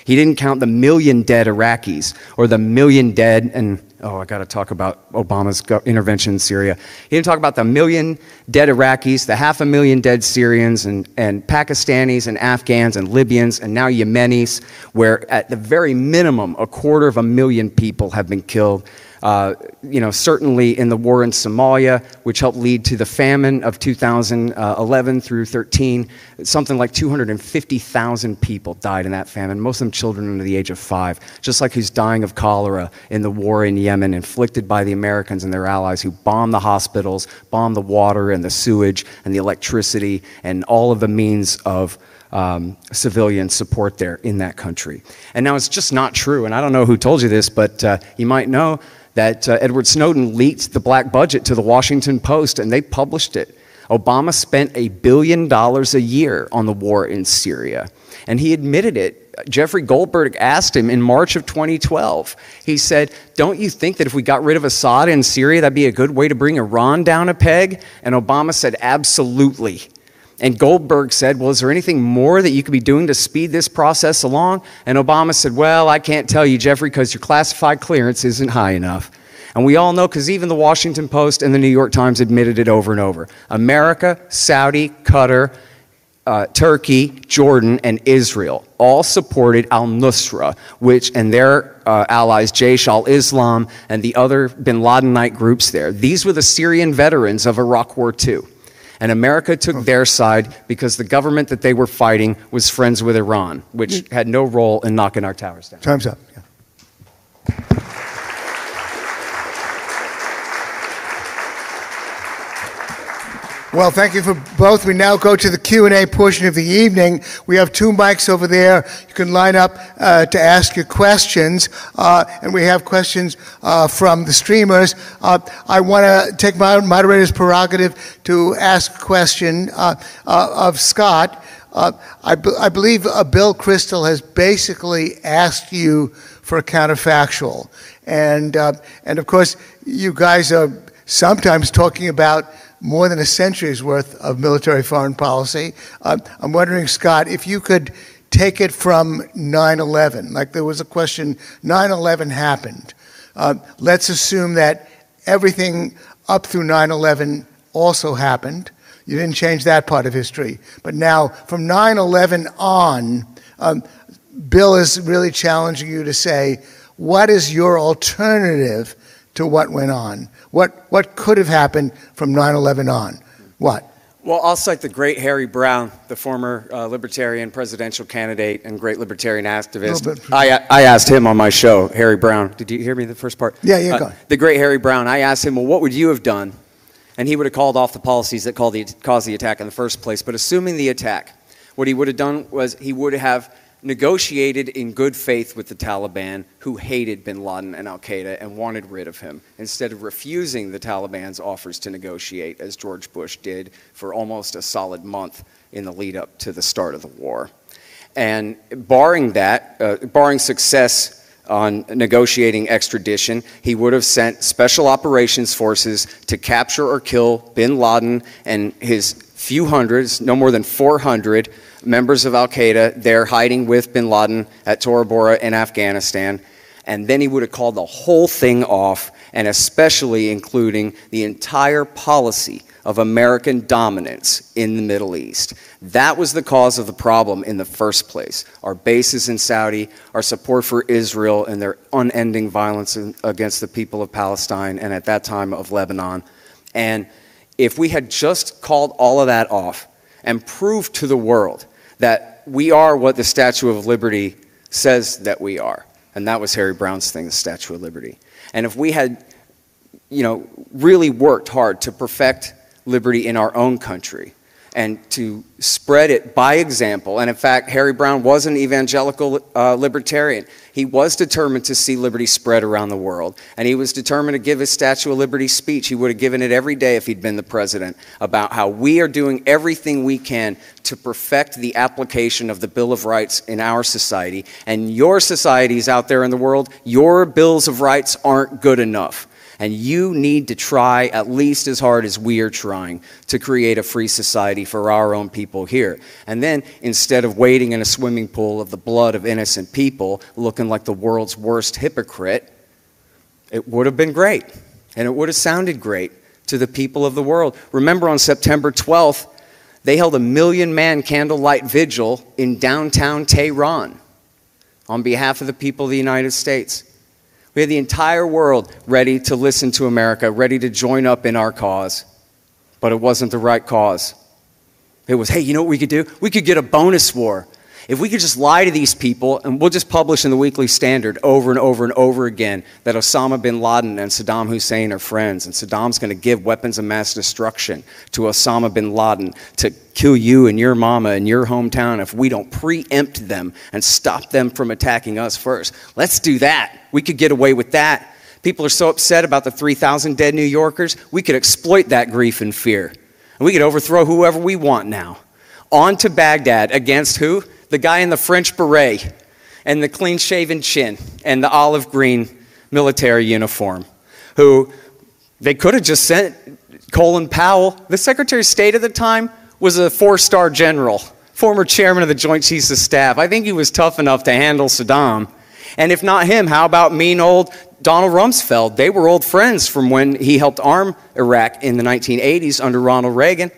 He didn't count the million dead Iraqis or the million dead, and oh, I got to talk about Obama's intervention in Syria. He didn't talk about the million dead Iraqis, the half a million dead Syrians, and, and Pakistanis, and Afghans, and Libyans, and now Yemenis, where at the very minimum, a quarter of a million people have been killed uh, you know, certainly in the war in Somalia, which helped lead to the famine of 2011 through 13, something like 250,000 people died in that famine, most of them children under the age of five, just like who's dying of cholera in the war in Yemen, inflicted by the Americans and their allies who bombed the hospitals, bombed the water and the sewage and the electricity and all of the means of um, civilian support there in that country. And now it's just not true. And I don't know who told you this, but uh, you might know that uh, Edward Snowden leaked the black budget to the Washington Post and they published it. Obama spent a billion dollars a year on the war in Syria. And he admitted it. Jeffrey Goldberg asked him in March of 2012. He said, Don't you think that if we got rid of Assad in Syria, that'd be a good way to bring Iran down a peg? And Obama said, Absolutely. And Goldberg said, Well, is there anything more that you could be doing to speed this process along? And Obama said, Well, I can't tell you, Jeffrey, because your classified clearance isn't high enough. And we all know, because even the Washington Post and the New York Times admitted it over and over America, Saudi, Qatar, uh, Turkey, Jordan, and Israel all supported al Nusra, which and their uh, allies, Jaish al Islam and the other bin Ladenite groups there. These were the Syrian veterans of Iraq War II. And America took oh. their side because the government that they were fighting was friends with Iran, which mm. had no role in knocking our towers down. Time's up. Yeah. Well, thank you for both. We now go to the Q&A portion of the evening. We have two mics over there. You can line up uh, to ask your questions, uh, and we have questions uh, from the streamers. Uh, I want to take my moderator's prerogative to ask a question uh, uh, of Scott. I, be- I believe Bill Kristol has basically asked you for a counterfactual, and and of course you guys are sometimes talking about more than a century's worth of military foreign policy. Uh, I'm wondering, Scott, if you could take it from 9 11. Like there was a question 9 11 happened. Uh, let's assume that everything up through 9 11 also happened. You didn't change that part of history. But now, from 9 11 on, um, Bill is really challenging you to say, what is your alternative to what went on? What, what could have happened from 9 11 on? What? Well, I'll cite the great Harry Browne, the former uh, libertarian presidential candidate and great libertarian activist. I, I asked him on my show, Harry Browne. Did you hear me the first part? Yeah, yeah, uh, The great Harry Browne. I asked him, well, what would you have done? And he would have called off the policies that the, caused the attack in the first place. But assuming the attack, what he would have done was he would have negotiated in good faith with the Taliban, who hated bin Laden and Al Qaeda and wanted rid of him, instead of refusing the Taliban's offers to negotiate, as George Bush did for almost a solid month in the lead up to the start of the war. And barring that, uh, barring success on negotiating extradition, he would have sent special operations forces to capture or kill bin Laden and his few hundreds, no more than 400 members of Al Qaeda there hiding with bin Laden at Tora Bora in Afghanistan. And then he would have called the whole thing off, and especially including the entire policy of American dominance in the Middle East. That was the cause of the problem in the first place. Our bases in Saudi, our support for Israel, and their unending violence against the people of Palestine, and at that time of Lebanon. And if we had just called all of that off and proved to the world that we are what the Statue of Liberty says that we are. And that was Harry Browne's thing, the Statue of Liberty. And if we had, you know, really worked hard to perfect liberty in our own country, and to spread it by example. And in fact, Harry Browne was an evangelical uh, libertarian. He was determined to see liberty spread around the world. And he was determined to give his Statue of Liberty speech. He would have given it every day if he'd been the president about how we are doing everything we can to perfect the application of the Bill of Rights in our society. And your societies out there in the world, your bills of rights aren't good enough. And you need to try at least as hard as we are trying to create a free society for our own people here. And then instead of wading in a swimming pool of the blood of innocent people, looking like the world's worst hypocrite, it would have been great. And it would have sounded great to the people of the world. Remember on September 12th, they held a million man candlelight vigil in downtown Tehran on behalf of the people of the United States. We had the entire world ready to listen to America, ready to join up in our cause. But it wasn't the right cause. It was, hey, you know what we could do? We could get a bonus war. If we could just lie to these people, and we'll just publish in the Weekly Standard over and over and over again that Osama bin Laden and Saddam Hussein are friends, and Saddam's going to give weapons of mass destruction to Osama bin Laden to kill you and your mama and your hometown if we don't preempt them and stop them from attacking us first. Let's do that. We could get away with that. People are so upset about the 3,000 dead New Yorkers, we could exploit that grief and fear. And we could overthrow whoever we want now. On to Baghdad against who? the guy in the French beret and the clean shaven chin and the olive green military uniform, who they could have just sent Colin Powell. The Secretary of State at the time was a four star general, former chairman of the Joint Chiefs of Staff. I think he was tough enough to handle Saddam. And if not him, how about mean old Donald Rumsfeld? They were old friends from when he helped arm Iraq in the 1980s under Ronald Reagan.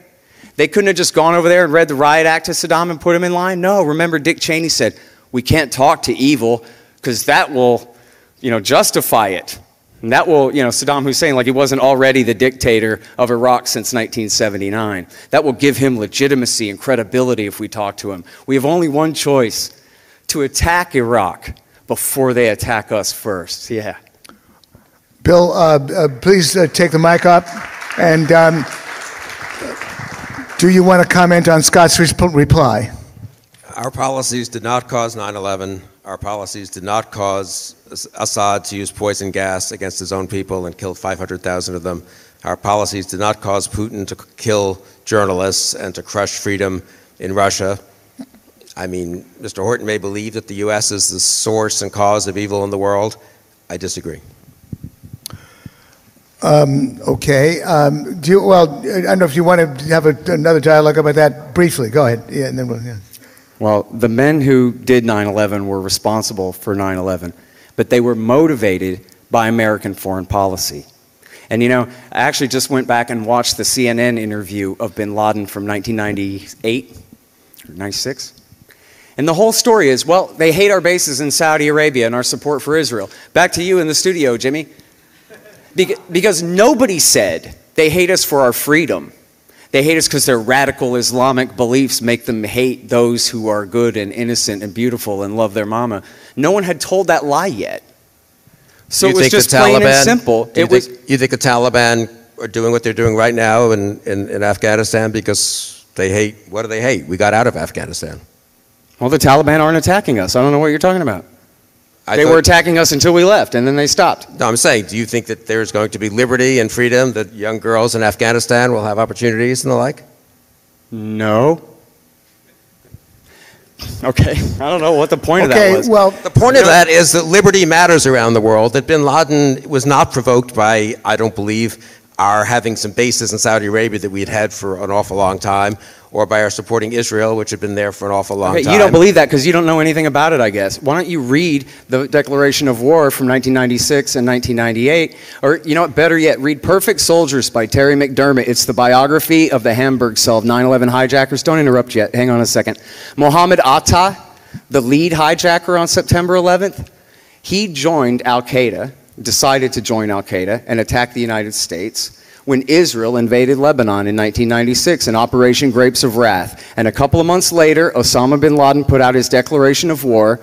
They couldn't have just gone over there and read the riot act to Saddam and put him in line. No, remember Dick Cheney said, we can't talk to evil because that will, you know, justify it. And that will, you know, Saddam Hussein, like he wasn't already the dictator of Iraq since 1979. That will give him legitimacy and credibility if we talk to him. We have only one choice to attack Iraq before they attack us first. Yeah. Bill, uh, uh, please uh, take the mic up. And um, do you want to comment on Scott's reply? Our policies did not cause 9 11. Our policies did not cause Assad to use poison gas against his own people and kill 500,000 of them. Our policies did not cause Putin to kill journalists and to crush freedom in Russia. I mean, Mr. Horton may believe that the U.S. is the source and cause of evil in the world. I disagree. Um, okay. Um, do you, well, I don't know if you want to have a, another dialogue about that briefly. Go ahead. Yeah, and then we'll. Yeah. Well, the men who did 9 11 were responsible for 9 11, but they were motivated by American foreign policy. And you know, I actually just went back and watched the CNN interview of bin Laden from 1998 or 96. And the whole story is well, they hate our bases in Saudi Arabia and our support for Israel. Back to you in the studio, Jimmy. Because nobody said they hate us for our freedom. They hate us because their radical Islamic beliefs make them hate those who are good and innocent and beautiful and love their mama. No one had told that lie yet. So you it was just plain and simple. You, think, was, you think the Taliban are doing what they're doing right now in, in, in Afghanistan because they hate, what do they hate? We got out of Afghanistan. Well, the Taliban aren't attacking us. I don't know what you're talking about. I they were attacking us until we left, and then they stopped. No, I'm saying, do you think that there's going to be liberty and freedom, that young girls in Afghanistan will have opportunities and the like? No. Okay, I don't know what the point okay, of that was. Well, the point of that is that liberty matters around the world. That Bin Laden was not provoked by, I don't believe, our having some bases in Saudi Arabia that we had had for an awful long time, or by our supporting Israel, which had been there for an awful long okay, time. You don't believe that because you don't know anything about it, I guess. Why don't you read the Declaration of War from 1996 and 1998? Or, you know what, better yet, read Perfect Soldiers by Terry McDermott. It's the biography of the Hamburg cell of 9 11 hijackers. Don't interrupt yet. Hang on a second. Mohammed Atta, the lead hijacker on September 11th, he joined Al Qaeda decided to join Al Qaeda and attack the United States when Israel invaded Lebanon in 1996 in Operation Grapes of Wrath. And a couple of months later, Osama bin Laden put out his declaration of war,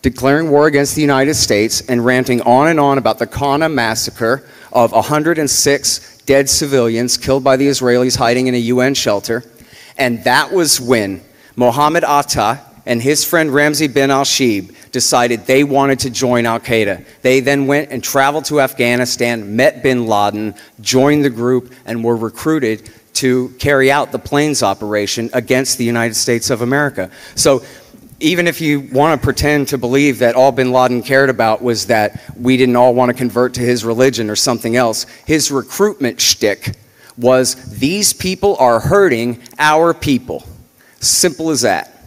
declaring war against the United States and ranting on and on about the Qana massacre of 106 dead civilians killed by the Israelis hiding in a UN shelter. And that was when Mohammed Atta and his friend Ramzi bin al Shibh decided they wanted to join Al Qaeda. They then went and traveled to Afghanistan, met bin Laden, joined the group, and were recruited to carry out the planes operation against the United States of America. So even if you want to pretend to believe that all bin Laden cared about was that we didn't all want to convert to his religion or something else, his recruitment shtick was these people are hurting our people. Simple as that.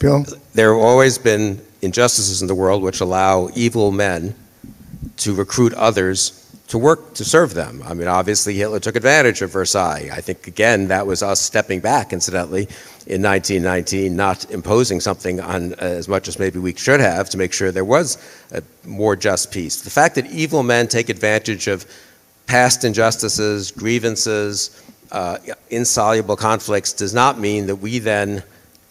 Bill? There have always been injustices in the world which allow evil men to recruit others to work to serve them. I mean, obviously, Hitler took advantage of Versailles. I think, again, that was us stepping back, incidentally, in 1919, not imposing something on as much as maybe we should have to make sure there was a more just peace. The fact that evil men take advantage of past injustices, grievances, uh, insoluble conflicts does not mean that we then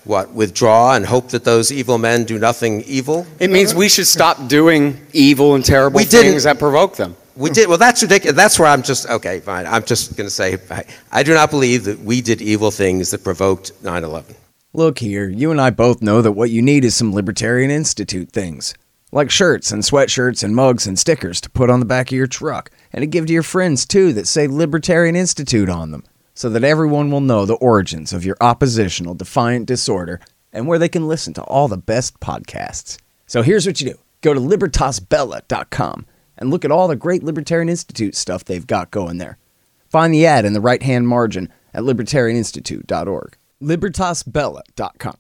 what, withdraw and hope that those evil men do nothing evil? It means we should stop doing evil and terrible We didn't- things that provoke them. We did. Well, that's ridiculous. That's where I'm just, okay, fine. I'm just going to say, I, I do not believe that we did evil things that provoked 9 11. Look here, you and I both know that what you need is some Libertarian Institute things. Like shirts and sweatshirts and mugs and stickers to put on the back of your truck, and to give to your friends too that say Libertarian Institute on them, so that everyone will know the origins of your oppositional defiant disorder and where they can listen to all the best podcasts. So here's what you do go to libertasbella.com and look at all the great Libertarian Institute stuff they've got going there. Find the ad in the right hand margin at libertarianinstitute.org. Libertasbella.com.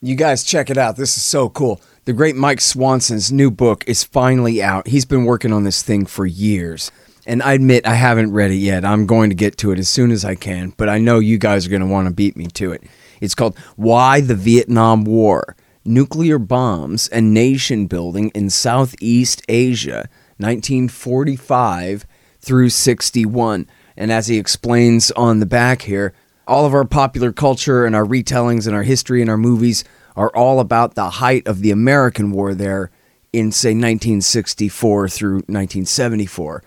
You guys check it out. This is so cool. The great Mike Swanson's new book is finally out. He's been working on this thing for years. And I admit I haven't read it yet. I'm going to get to it as soon as I can, but I know you guys are going to want to beat me to it. It's called Why the Vietnam War Nuclear Bombs and Nation Building in Southeast Asia, 1945 through 61. And as he explains on the back here, all of our popular culture and our retellings and our history and our movies are all about the height of the American war there in, say, 1964 through 1974.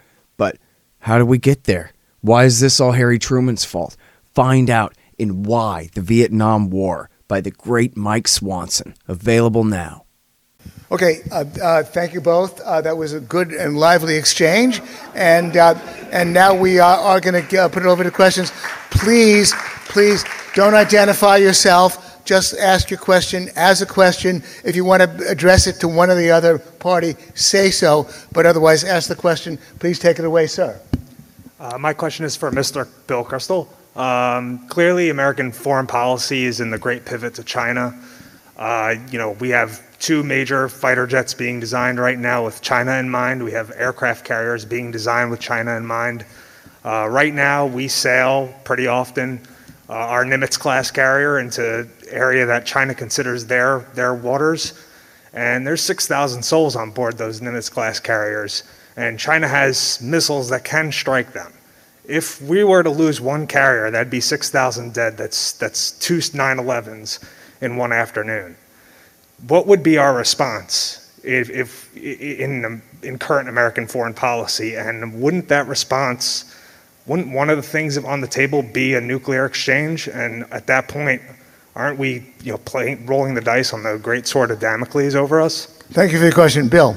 How did we get there? Why is this all Harry Truman's fault? Find out in Why the Vietnam War by the great Mike Swanson. Available now. Okay, uh, uh, thank you both. Uh, that was a good and lively exchange. And, uh, and now we are, are going to uh, put it over to questions. Please, please don't identify yourself. Just ask your question as a question. If you want to address it to one or the other party, say so. But otherwise, ask the question. Please take it away, sir. Uh, my question is for Mr. Bill Kristol. Um, clearly, American foreign policy is in the great pivot to China. Uh, you know, we have two major fighter jets being designed right now with China in mind. We have aircraft carriers being designed with China in mind. Uh, right now, we sail pretty often our Nimitz class carrier into area that China considers their their waters, and there's 6,000 souls on board those Nimitz class carriers, and China has missiles that can strike them. If we were to lose one carrier, that'd be 6,000 dead. That's that's two 9/11s in one afternoon. What would be our response if, if in in current American foreign policy? And wouldn't that response, wouldn't one of the things on the table be a nuclear exchange? And at that point, aren't we you know playing rolling the dice on the great sword of Damocles over us? Thank you for your question, Bill.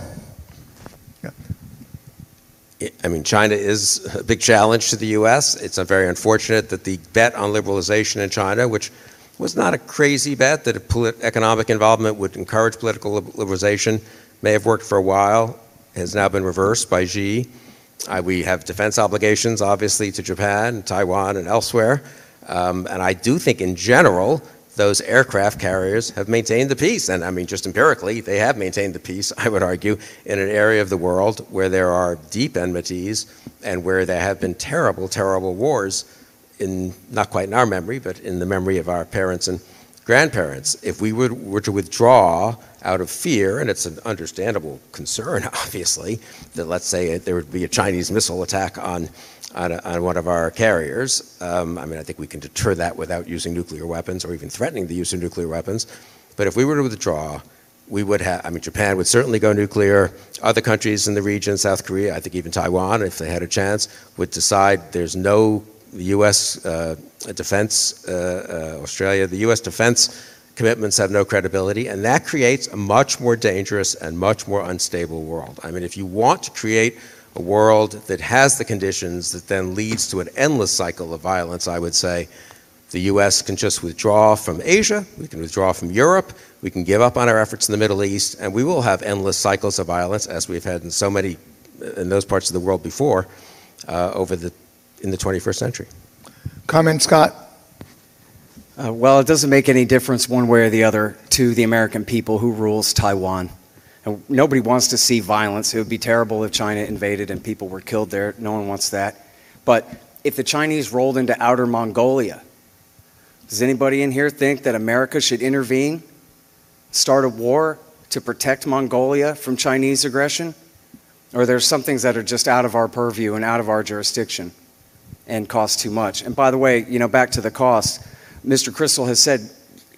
I mean, China is a big challenge to the U.S. It's very unfortunate that the bet on liberalization in China, which was not a crazy bet that economic involvement would encourage political liberalization, may have worked for a while, has now been reversed by Xi. Uh, we have defense obligations, obviously, to Japan, Taiwan, and elsewhere. Um, and I do think, in general, those aircraft carriers have maintained the peace. And I mean, just empirically, they have maintained the peace, I would argue, in an area of the world where there are deep enmities and where there have been terrible, terrible wars in, not quite in our memory, but in the memory of our parents and grandparents. If we were, were to withdraw out of fear, and it's an understandable concern, obviously, that let's say there would be a Chinese missile attack on on, a, on, one of our carriers. Um, I mean, I think we can deter that without using nuclear weapons or even threatening the use of nuclear weapons. But if we were to withdraw, we would have, I mean, Japan would certainly go nuclear. Other countries in the region, South Korea, I think even Taiwan, if they had a chance, would decide there's no the U.S. Uh, defense, uh, uh, Australia, the U.S. defense commitments have no credibility, and that creates a much more dangerous and much more unstable world. I mean, if you want to create a world that has the conditions that then leads to an endless cycle of violence, I would say the U.S. can just withdraw from Asia, we can withdraw from Europe, we can give up on our efforts in the Middle East, and we will have endless cycles of violence as we've had in so many in those parts of the world before uh, over the in the 21st century. Comment, Scott? Uh, well, it doesn't make any difference one way or the other to the American people who rules Taiwan. And nobody wants to see violence. It would be terrible if China invaded and people were killed there. No one wants that. But if the Chinese rolled into outer Mongolia, does anybody in here think that America should intervene, start a war to protect Mongolia from Chinese aggression? Or there's some things that are just out of our purview and out of our jurisdiction and cost too much. And by the way, you know, back to the cost, Mr. Kristol has said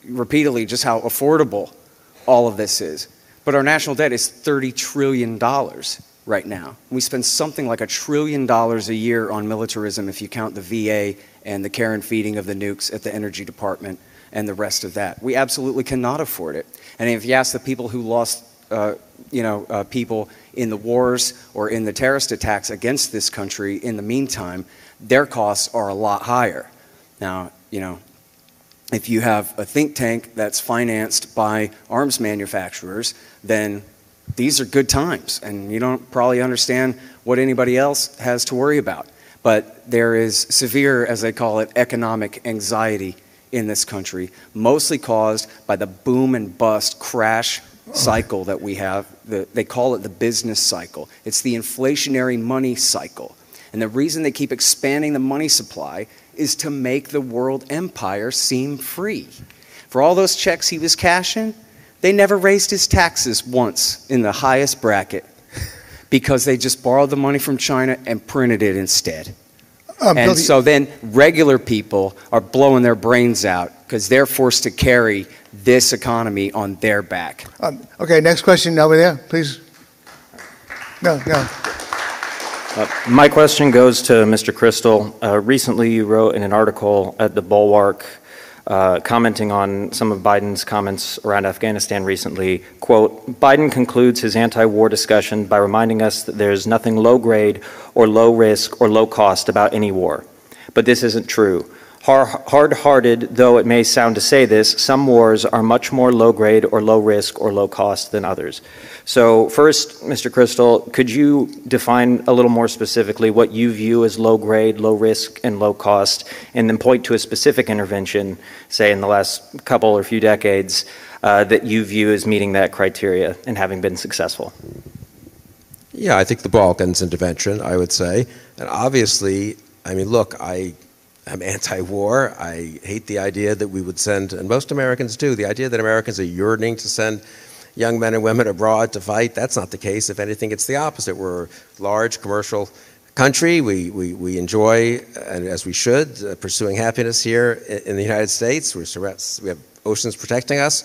repeatedly just how affordable all of this is. But our national debt is $30 trillion right now. We spend something like a trillion dollars a year on militarism if you count the VA and the care and feeding of the nukes at the Energy Department and the rest of that. We absolutely cannot afford it. And if you ask the people who lost, uh, you know, uh, people in the wars or in the terrorist attacks against this country in the meantime, their costs are a lot higher. Now, you know, if you have a think tank that's financed by arms manufacturers, then these are good times, and you don't probably understand what anybody else has to worry about. But there is severe, as they call it, economic anxiety in this country, mostly caused by the boom and bust crash cycle that we have. The, they call it the business cycle. It's the inflationary money cycle. And the reason they keep expanding the money supply is to make the world empire seem free. For all those checks he was cashing, they never raised his taxes once in the highest bracket because they just borrowed the money from China and printed it instead. Um, and so then regular people are blowing their brains out because they're forced to carry this economy on their back. um, okay, next question over there, please. No, no. Uh, My question goes to Mr. Kristol. Uh, Recently, you wrote in an article at The Bulwark uh, commenting on some of Biden's comments around Afghanistan recently, quote, "Biden concludes his anti-war discussion by reminding us that there's nothing low-grade or low-risk or low-cost about any war. But this isn't true. Har- Hard-hearted though it may sound to say this, some wars are much more low-grade or low-risk or low-cost than others. So first, Mr. Kristol, could you define a little more specifically what you view as low grade, low risk, and low cost, and then point to a specific intervention, say in the last couple or few decades, uh, that you view as meeting that criteria and having been successful? Yeah, I think the Balkans intervention, I would say. And obviously, I mean, look, I am anti war. I hate the idea that we would send, and most Americans do, the idea that Americans are yearning to send young men and women abroad to fight. That's not the case. If anything, it's the opposite. We're a large commercial country. We, we, we enjoy, and as we should, uh, pursuing happiness here in, in the United States. We're, we have oceans protecting us.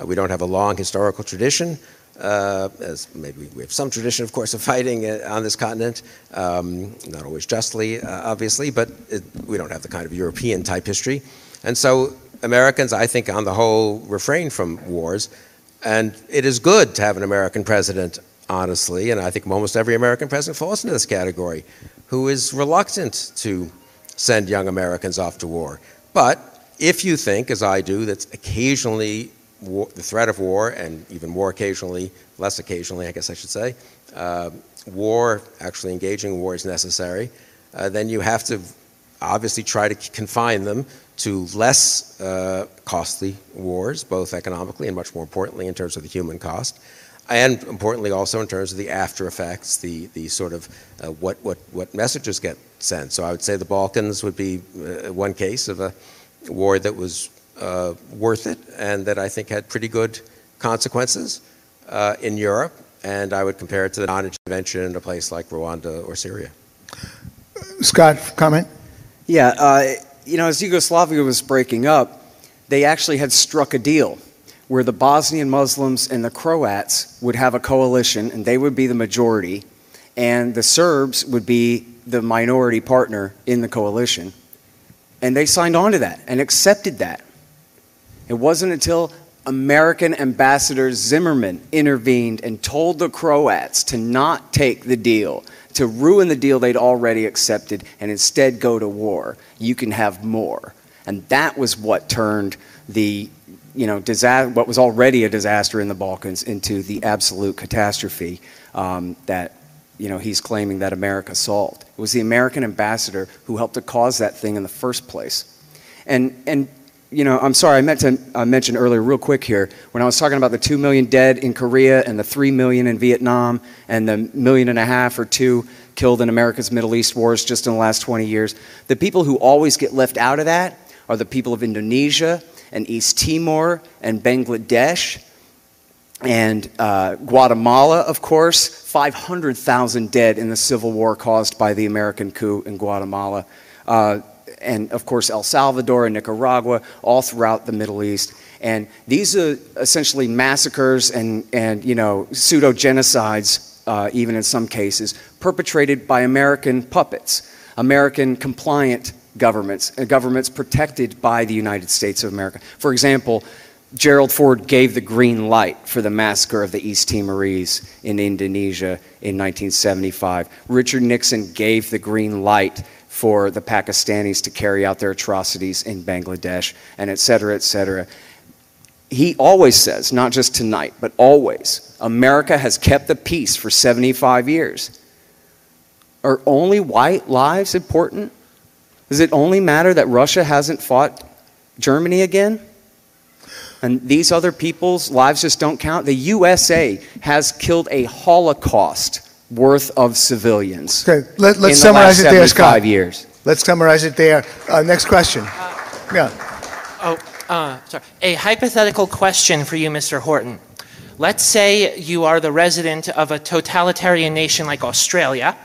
Uh, we don't have a long historical tradition. Uh, as maybe we have some tradition, of course, of fighting uh, on this continent, um, not always justly, uh, obviously, but it, we don't have the kind of European type history. And so Americans, I think, on the whole, refrain from wars. And it is good to have an American president, honestly, and I think almost every American president falls into this category, who is reluctant to send young Americans off to war. But if you think, as I do, that occasionally war, the threat of war, and even more occasionally, less occasionally, I guess I should say, uh, war, actually engaging war is necessary, uh, then you have to obviously try to confine them to less uh, costly wars, both economically and much more importantly in terms of the human cost, and importantly also in terms of the after effects, the, the sort of uh, what, what, what messages get sent. So I would say the Balkans would be uh, one case of a war that was uh, worth it and that I think had pretty good consequences uh, in Europe. And I would compare it to the non intervention in a place like Rwanda or Syria. Scott, comment? Yeah, uh, you know, as Yugoslavia was breaking up, they actually had struck a deal where the Bosnian Muslims and the Croats would have a coalition and they would be the majority, and the Serbs would be the minority partner in the coalition. And they signed on to that and accepted that. It wasn't until American Ambassador Zimmermann intervened and told the Croats to not take the deal, to ruin the deal they'd already accepted, and instead go to war. You can have more. And that was what turned the you know, what was already a disaster in the Balkans into the absolute catastrophe um, that you know, he's claiming that America solved. It was the American ambassador who helped to cause that thing in the first place. And, and you know, I'm sorry, I meant to uh, mention earlier, real quick here, when I was talking about the 2 million dead in Korea and the 3 million in Vietnam and the million and a half or two killed in America's Middle East wars just in the last 20 years, the people who always get left out of that are the people of Indonesia and East Timor and Bangladesh and uh, Guatemala, of course. 500,000 dead in the civil war caused by the American coup in Guatemala. Uh, and of course, El Salvador and Nicaragua, all throughout the Middle East. And these are essentially massacres and, and you know, pseudo genocides, uh, even in some cases, perpetrated by American puppets, American compliant governments, uh, governments protected by the United States of America. For example, Gerald Ford gave the green light for the massacre of the East Timorese in Indonesia in 1975. Richard Nixon gave the green light for the Pakistanis to carry out their atrocities in Bangladesh, and et cetera, et cetera. He always says, not just tonight, but always, America has kept the peace for 75 years. Are only white lives important? Does it only matter that Russia hasn't fought Germany again? And these other people's lives just don't count? The USA has killed a Holocaust worth of civilians. Okay, let, let's the summarize last it there, 75 Scott. years. Let's summarize it there. Uh, next question. Yeah. Oh, uh, sorry. A hypothetical question for you, Mr. Horton. Let's say you are the resident of a totalitarian nation like Australia,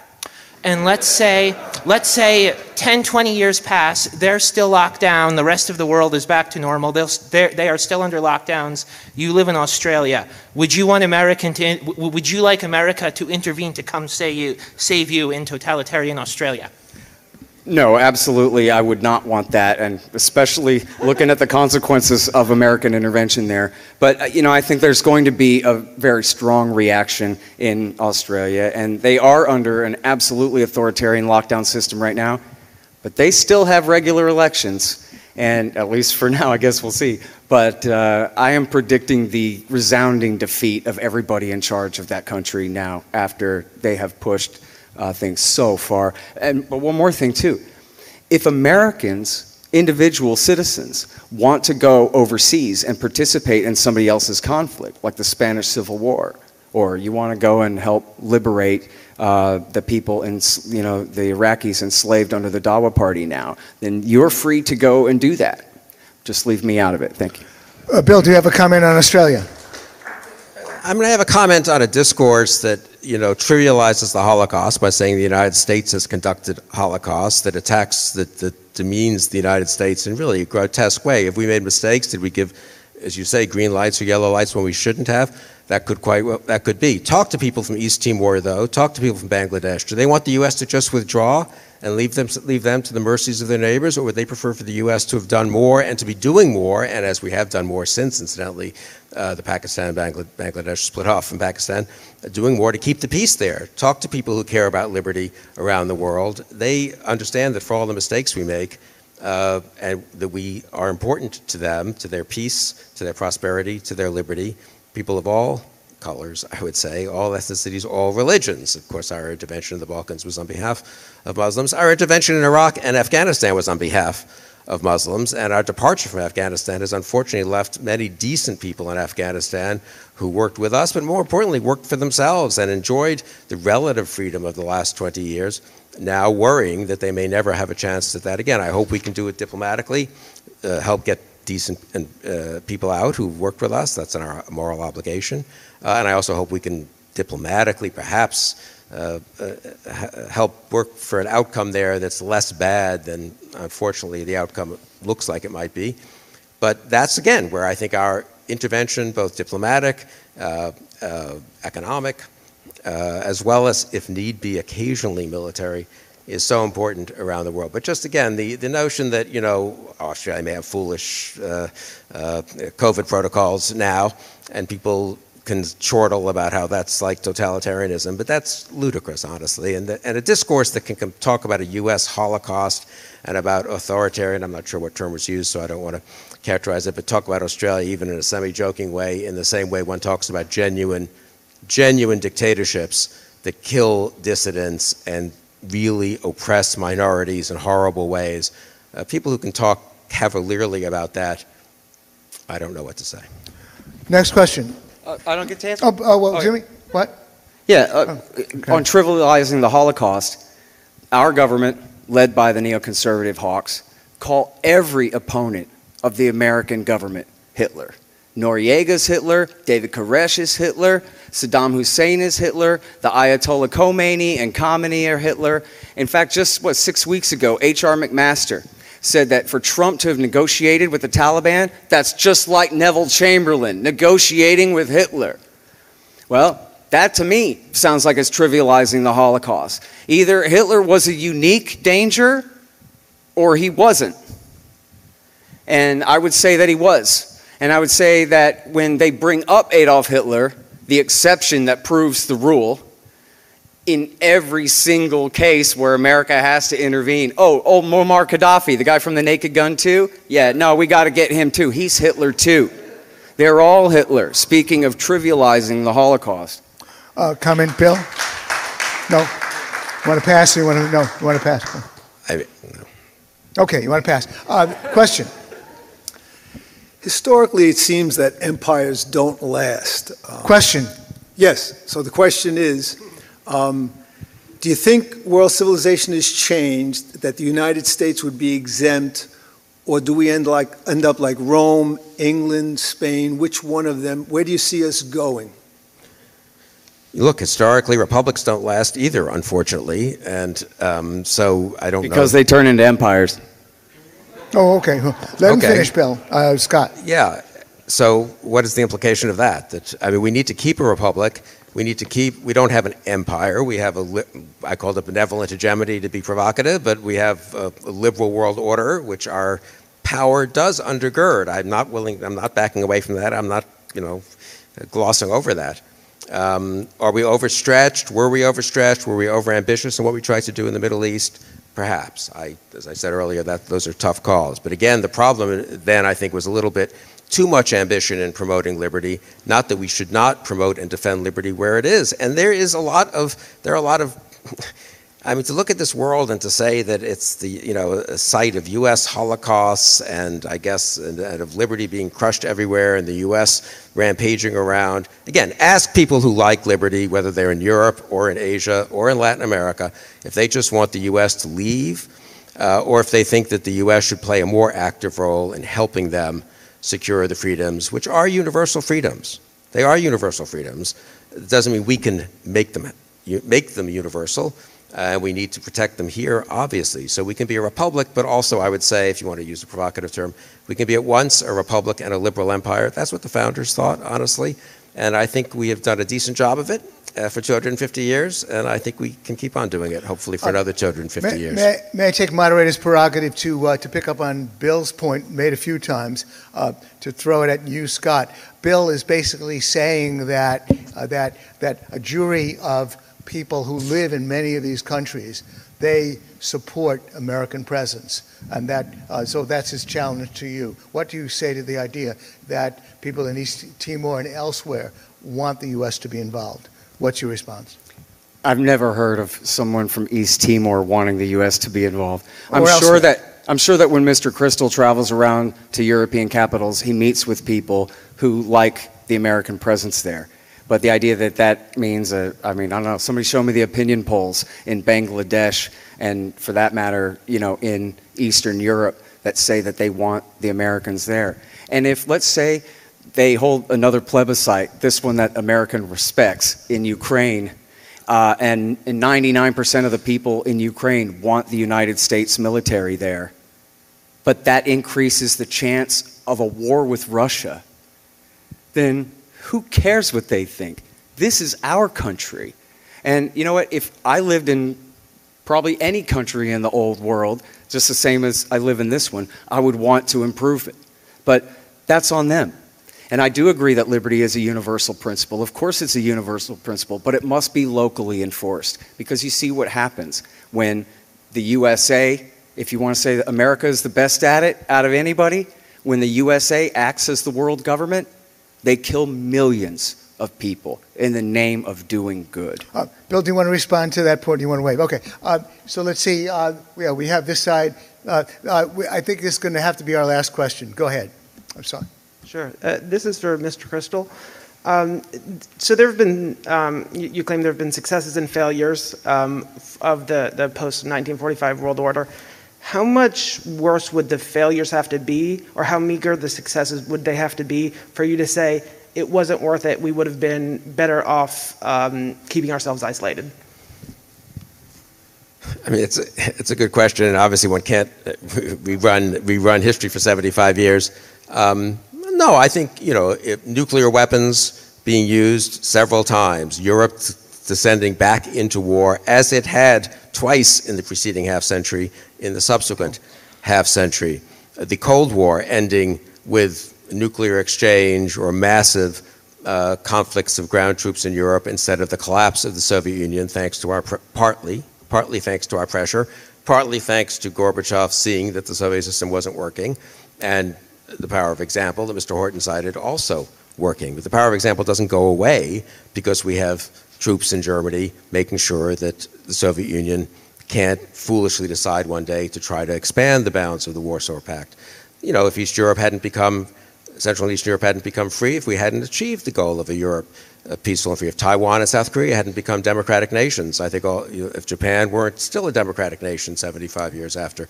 and let's say, let's say 10, 20 years pass, they're still locked down, the rest of the world is back to normal, they're, they are still under lockdowns, you live in Australia. Would you want American to, would you like America to intervene to come say you, save you in totalitarian Australia? No, absolutely. I would not want that, and especially looking at the consequences of American intervention there. But, uh, you know, I think there's going to be a very strong reaction in Australia, and they are under an absolutely authoritarian lockdown system right now, but they still have regular elections. And at least for now, I guess we'll see. But uh, I am predicting the resounding defeat of everybody in charge of that country now after they have pushed uh, things so far. And but one more thing too, if Americans, individual citizens, want to go overseas and participate in somebody else's conflict, like the Spanish Civil War, or you want to go and help liberate uh, the people in, you know, the Iraqis enslaved under the Dawa Party now, then you're free to go and do that. Just leave me out of it. Thank you. Uh, Bill, do you have a comment on Australia? I'm going to have a comment on a discourse that you know trivializes the Holocaust by saying the United States has conducted Holocaust that attacks that, that demeans the United States in really a grotesque way. If we made mistakes, did we give, as you say, green lights or yellow lights when we shouldn't have? That could quite well, that could be. Talk to people from East Timor though. Talk to people from Bangladesh. Do they want the U.S. to just withdraw and leave them leave them to the mercies of their neighbors, or would they prefer for the U.S. to have done more and to be doing more? And as we have done more since, incidentally, uh, the Pakistan Bangladesh split off from Pakistan, uh, doing more to keep the peace there. Talk to people who care about liberty around the world. They understand that for all the mistakes we make, uh, and that we are important to them, to their peace, to their prosperity, to their liberty. People of all colors, I would say, all ethnicities, all religions. Of course, our intervention in the Balkans was on behalf of Muslims. Our intervention in Iraq and Afghanistan was on behalf of Muslims, and our departure from Afghanistan has unfortunately left many decent people in Afghanistan who worked with us, but more importantly, worked for themselves and enjoyed the relative freedom of the last 20 years, now worrying that they may never have a chance at that again. I hope we can do it diplomatically, uh, help get decent uh, people out who've worked with us. That's our moral obligation. Uh, and I also hope we can diplomatically, perhaps, uh, uh, help work for an outcome there that's less bad than, unfortunately, the outcome looks like it might be. But that's, again, where I think our intervention, both diplomatic, uh, uh, economic, as well as, if need be, occasionally military, is so important around the world. But just again, the, the notion that, you know, Australia may have foolish uh, uh, COVID protocols now, and people can chortle about how that's like totalitarianism, but that's ludicrous, honestly. And, the, and a discourse that can talk about a U.S. Holocaust and about authoritarian, I'm not sure what term was used, so I don't want to characterize it, but talk about Australia even in a semi-joking way, in the same way one talks about genuine, genuine dictatorships that kill dissidents and really oppress minorities in horrible ways. Uh, people who can talk cavalierly about that, I don't know what to say. Next question. Uh, I don't get to answer? Oh, oh well, Oh, Jimmy, what? Yeah, uh, Oh, okay. on trivializing the Holocaust, our government, led by the neoconservative hawks, call every opponent of the American government Hitler. Noriega's Hitler, David Koresh is Hitler, Saddam Hussein is Hitler, the Ayatollah Khomeini and Khamenei are Hitler. In fact, just what six weeks ago, H.R. McMaster said that for Trump to have negotiated with the Taliban, that's just like Neville Chamberlain negotiating with Hitler. Well, that to me sounds like it's trivializing the Holocaust. Either Hitler was a unique danger or he wasn't. And I would say that he was. And I would say that when they bring up Adolf Hitler, the exception that proves the rule, in every single case where America has to intervene. Oh, oh, Muammar Gaddafi, the guy from the Naked Gun too? Yeah, no, we got to get him too. He's Hitler too. They're all Hitler, speaking of trivializing the Holocaust. Uh, comment, Bill? No? Want to pass? Or you want to, no, you want to pass? I, no. Okay, you want to pass. Uh, question? Historically, it seems that empires don't last. Uh, Question? yes. So the question is um, Do you think world civilization has changed, that the United States would be exempt, or do we end, like, end up like Rome, England, Spain? Which one of them? Where do you see us going? Look, historically, republics don't last either, unfortunately, and um, so I don't know. Because they turn into empires. Oh, okay. Let him Okay. finish, Bill. Uh, Scott. Yeah. So what is the implication of that? That I mean, we need to keep a republic. We need to keep. We don't have an empire. We have a. I called it benevolent hegemony to be provocative, but we have a, a liberal world order, which our power does undergird. I'm not willing. I'm not backing away from that. I'm not, you know, glossing over that. Um, are we overstretched? Were we overstretched? Were we overambitious in what we tried to do in the Middle East? Perhaps. I, as I said earlier, that those are tough calls. But again, the problem uh, then I think was a little bit too much ambition in promoting liberty. Not that we should not promote and defend liberty where it is. And there is a lot of there are a lot of I mean, to look at this world and to say that it's the you know a site of U.S. holocausts and I guess and, and of liberty being crushed everywhere and the U.S. rampaging around. Again, ask people who like liberty, whether they're in Europe or in Asia or in Latin America, if they just want the U.S. to leave, uh, or if they think that the U.S. should play a more active role in helping them secure the freedoms, which are universal freedoms. They are universal freedoms. It doesn't mean we can make them make them universal uh, we need to protect them here, obviously. So we can be a republic, but also, I would say, if you want to use a provocative term, we can be at once a republic and a liberal empire. That's what the founders thought, honestly. And I think we have done a decent job of it uh, for 250 years, and I think we can keep on doing it, hopefully, for another 250 May, years. may, may I take moderator's prerogative to, uh, to pick up on Bill's point made a few times, uh, to throw it at you, Scott? Bill is basically saying that, uh, that, that a jury of people who live in many of these countries, they support American presence. And that, uh, so that's his challenge to you. What do you say to the idea that people in East Timor and elsewhere want the U.S. to be involved? What's your response? I've never heard of someone from East Timor wanting the U.S. to be involved. I'm sure that I'm sure that when Mr. Kristol travels around to European capitals, he meets with people who like the American presence there. But the idea that that means, a, I mean, I don't know, somebody show me the opinion polls in Bangladesh and for that matter, you know, in Eastern Europe that say that they want the Americans there. And if, let's say, they hold another plebiscite, this one that American respects in Ukraine, uh, and, and 99% of the people in Ukraine want the United States military there. But that increases the chance of a war with Russia. Then who cares what they think? This is our country. And you know what? If I lived in probably any country in the old world, just the same as I live in this one, I would want to improve it. But that's on them. And I do agree that liberty is a universal principle. Of course, it's a universal principle, but it must be locally enforced because you see what happens when the USA, if you want to say that America is the best at it out of anybody, when the USA acts as the world government, they kill millions of people in the name of doing good. Uh, Bill, do you want to respond to that point? Do you want to wave? Okay. Uh, so let's see. Uh, yeah, we have this side. Uh, uh, we, I think this is going to have to be our last question. Go ahead. I'm sorry. Sure. Uh, this is for Mr. Kristol. Um, so there have been, um, you, you claim there have been successes and failures um, f- of the, the post 1945 world order. How much worse would the failures have to be, or how meager the successes would they have to be for you to say it wasn't worth it? We would have been better off um, keeping ourselves isolated. I mean, it's a, it's a good question, and obviously one can't We run we run history for 75 years. Um, no, I think you know nuclear weapons being used several times, Europe descending back into war as it had twice in the preceding half century, in the subsequent half century, the Cold War ending with nuclear exchange or massive uh, conflicts of ground troops in Europe instead of the collapse of the Soviet Union, thanks to our partly partly thanks to our pressure, partly thanks to Gorbachev seeing that the Soviet system wasn't working, and the power of example that Mr. Horton cited also working. But the power of example doesn't go away because we have troops in Germany making sure that the Soviet Union can't foolishly decide one day to try to expand the bounds of the Warsaw Pact. You know, if East Europe hadn't become, Central and Eastern Europe hadn't become free, if we hadn't achieved the goal of a Europe peaceful and free, if Taiwan and South Korea hadn't become democratic nations, I think all, you know, if Japan weren't still a democratic nation 75 years after.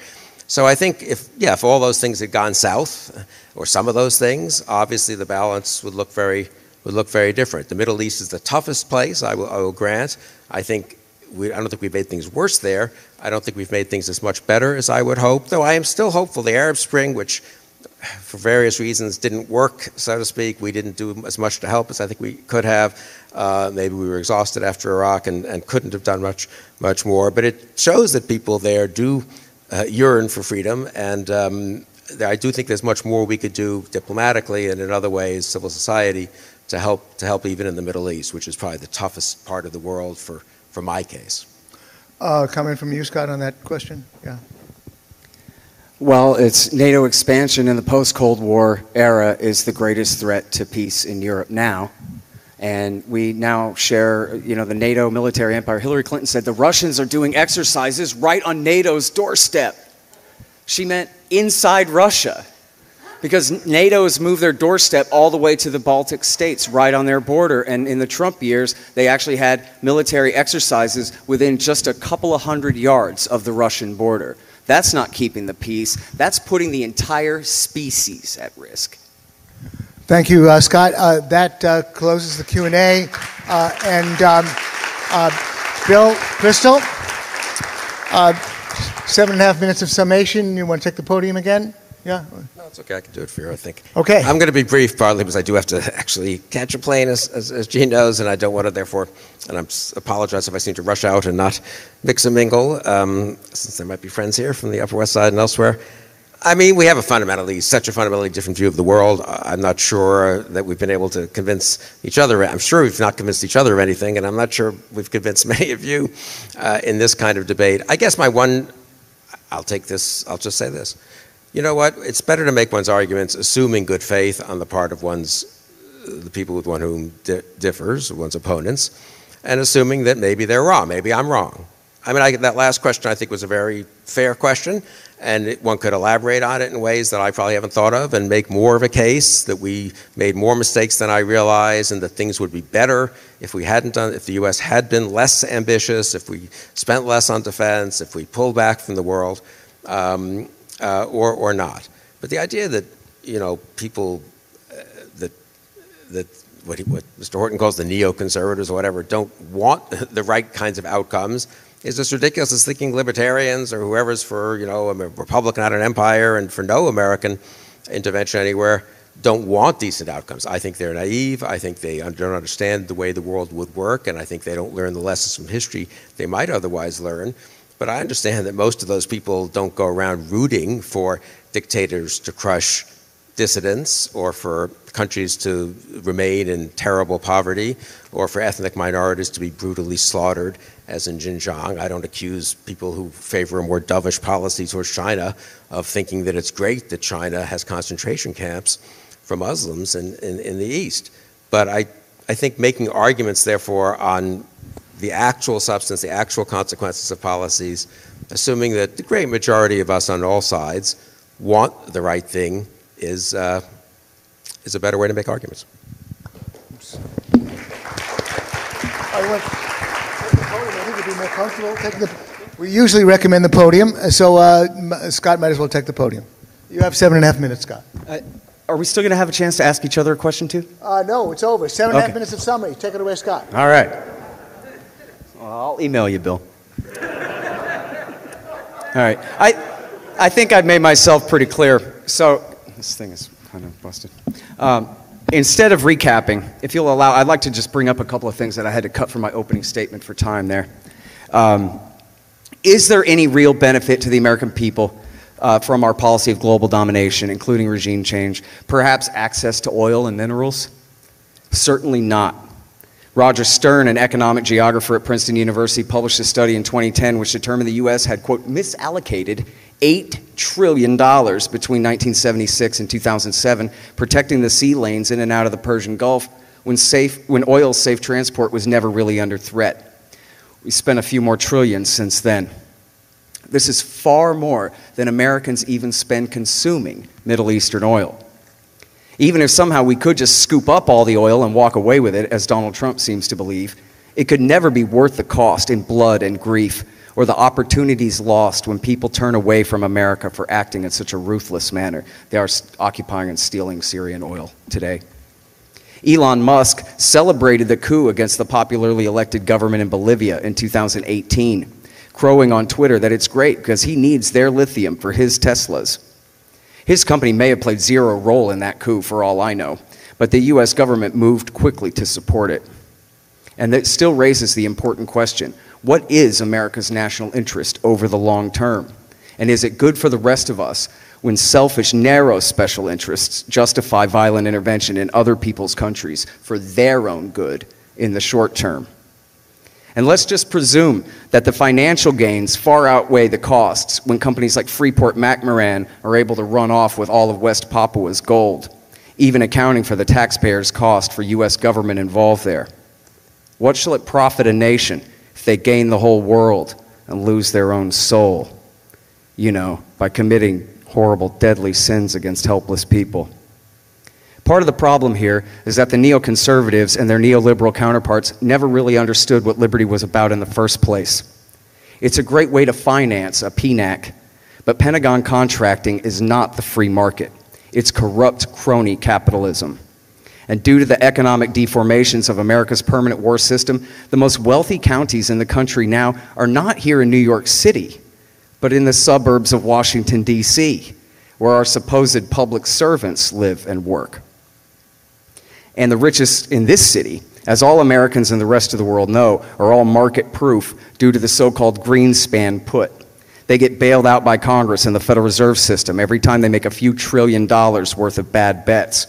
So I think if, yeah, if all those things had gone south, or some of those things, obviously the balance would look very, would look very different. The Middle East is the toughest place, I will, I will grant. I think we, I don't think we've made things worse there. I don't think we've made things as much better as I would hope, though I am still hopeful. The Arab Spring, which for various reasons didn't work, so to speak, we didn't do as much to help as I think we could have. Uh, maybe we were exhausted after Iraq and, and couldn't have done much, much more. But it shows that people there do uh, yearn for freedom, and um, I do think there's much more we could do diplomatically and in other ways, civil society, to help to help even in the Middle East, which is probably the toughest part of the world for, for my case. Uh, comment from you, Scott, on that question? Yeah. Well, it's NATO expansion in the post Cold War era is the greatest threat to peace in Europe now. And we now share, you know, the NATO military empire. Hillary Clinton said the Russians are doing exercises right on NATO's doorstep. She meant inside Russia because NATO has moved their doorstep all the way to the Baltic states, right on their border. And in the Trump years, they actually had military exercises within just a couple of hundred yards of the Russian border. That's not keeping the peace, that's putting the entire species at risk. Thank you, uh, Scott. Uh, that uh, closes the Q&A. Uh, and um, uh, Bill Kristol, uh, seven and a half minutes of summation. You want to take the podium again? Yeah? No, it's okay. I can do it for you, I think. Okay. I'm going to be brief, partly because I do have to actually catch a plane, as, as, as Gene knows, and I don't want to, therefore, and I apologize if I seem to rush out and not mix and mingle, um, since there might be friends here from the Upper West Side and elsewhere. I mean, we have a fundamentally, such a fundamentally different view of the world. I'm not sure that we've been able to convince each other. I'm sure we've not convinced each other of anything, and I'm not sure we've convinced many of you uh, in this kind of debate. I guess my one, I'll take this, I'll just say this. You know what? It's better to make one's arguments assuming good faith on the part of one's the people with one whom di differs, one's opponents, and assuming that maybe they're wrong. Maybe I'm wrong. I mean, I, that last question I think was a very fair question, and it, one could elaborate on it in ways that I probably haven't thought of and make more of a case that we made more mistakes than I realized and that things would be better if we hadn't done, if the U.S. had been less ambitious, if we spent less on defense, if we pulled back from the world. Um, uh, or, or not. But the idea that, you know, people, uh, that, that what, he, what Mr. Horton calls the neoconservatives or whatever, don't want the right kinds of outcomes is as ridiculous as thinking libertarians or whoever's for, you know, a republic, not an empire, and for no American intervention anywhere don't want decent outcomes. I think they're naive. I think they don't understand the way the world would work, and I think they don't learn the lessons from history they might otherwise learn. But I understand that most of those people don't go around rooting for dictators to crush dissidents or for countries to remain in terrible poverty or for ethnic minorities to be brutally slaughtered, as in Xinjiang. I don't accuse people who favor a more dovish policy towards China of thinking that it's great that China has concentration camps for Muslims in, in, in the East. But I, I think making arguments, therefore, on the actual substance, the actual consequences of policies, assuming that the great majority of us on all sides want the right thing, is, uh, is a better way to make arguments. We usually recommend the podium, so uh, Scott might as well take the podium. You have seven and a half minutes, Scott. Uh, are we still going to have a chance to ask each other a question too? Uh, no, it's over. Seven and a half Okay. minutes of summary. Take it away, Scott. All right. I'll email you, Bill. All right. I, I think I've made myself pretty clear. So, this thing is kind of busted. Um, instead of recapping, if you'll allow, I'd like to just bring up a couple of things that I had to cut from my opening statement for time there. Um, is there any real benefit to the American people uh, from our policy of global domination, including regime change? Perhaps access to oil and minerals? Certainly not. Roger Stern, an economic geographer at Princeton University, published a study in 2010 which determined the U.S. had, quote, misallocated $8 trillion between 1976 and 2007, protecting the sea lanes in and out of the Persian Gulf when, safe, when safe transport was never really under threat. We spent a few more trillions since then. This is far more than Americans even spend consuming Middle Eastern oil. Even if somehow we could just scoop up all the oil and walk away with it, as Donald Trump seems to believe, it could never be worth the cost in blood and grief or the opportunities lost when people turn away from America for acting in such a ruthless manner. They are occupying and stealing Syrian oil today. Elon Musk celebrated the coup against the popularly elected government in Bolivia in 2018, crowing on Twitter that it's great because he needs their lithium for his Teslas. His company may have played zero role in that coup for all I know, but the US government moved quickly to support it. And that still raises the important question what is America's national interest over the long term? And is it good for the rest of us when selfish, narrow special interests justify violent intervention in other people's countries for their own good in the short term. And let's just presume that the financial gains far outweigh the costs when companies like Freeport McMoRan are able to run off with all of West Papua's gold, even accounting for the taxpayers' cost for U.S. government involved there. What shall it profit a nation if they gain the whole world and lose their own soul? You know, by committing horrible, deadly sins against helpless people. Part of the problem here is that the neoconservatives and their neoliberal counterparts never really understood what liberty was about in the first place. It's a great way to finance a PNAC, but Pentagon contracting is not the free market. It's corrupt crony capitalism. And due to the economic deformations of America's permanent war system, the most wealthy counties in the country now are not here in New York City but in the suburbs of Washington, D.C., where our supposed public servants live and work. And the richest in this city, as all Americans and the rest of the world know, are all market proof due to the so called Greenspan put. They get bailed out by Congress and the Federal Reserve System every time they make a few trillion dollars worth of bad bets,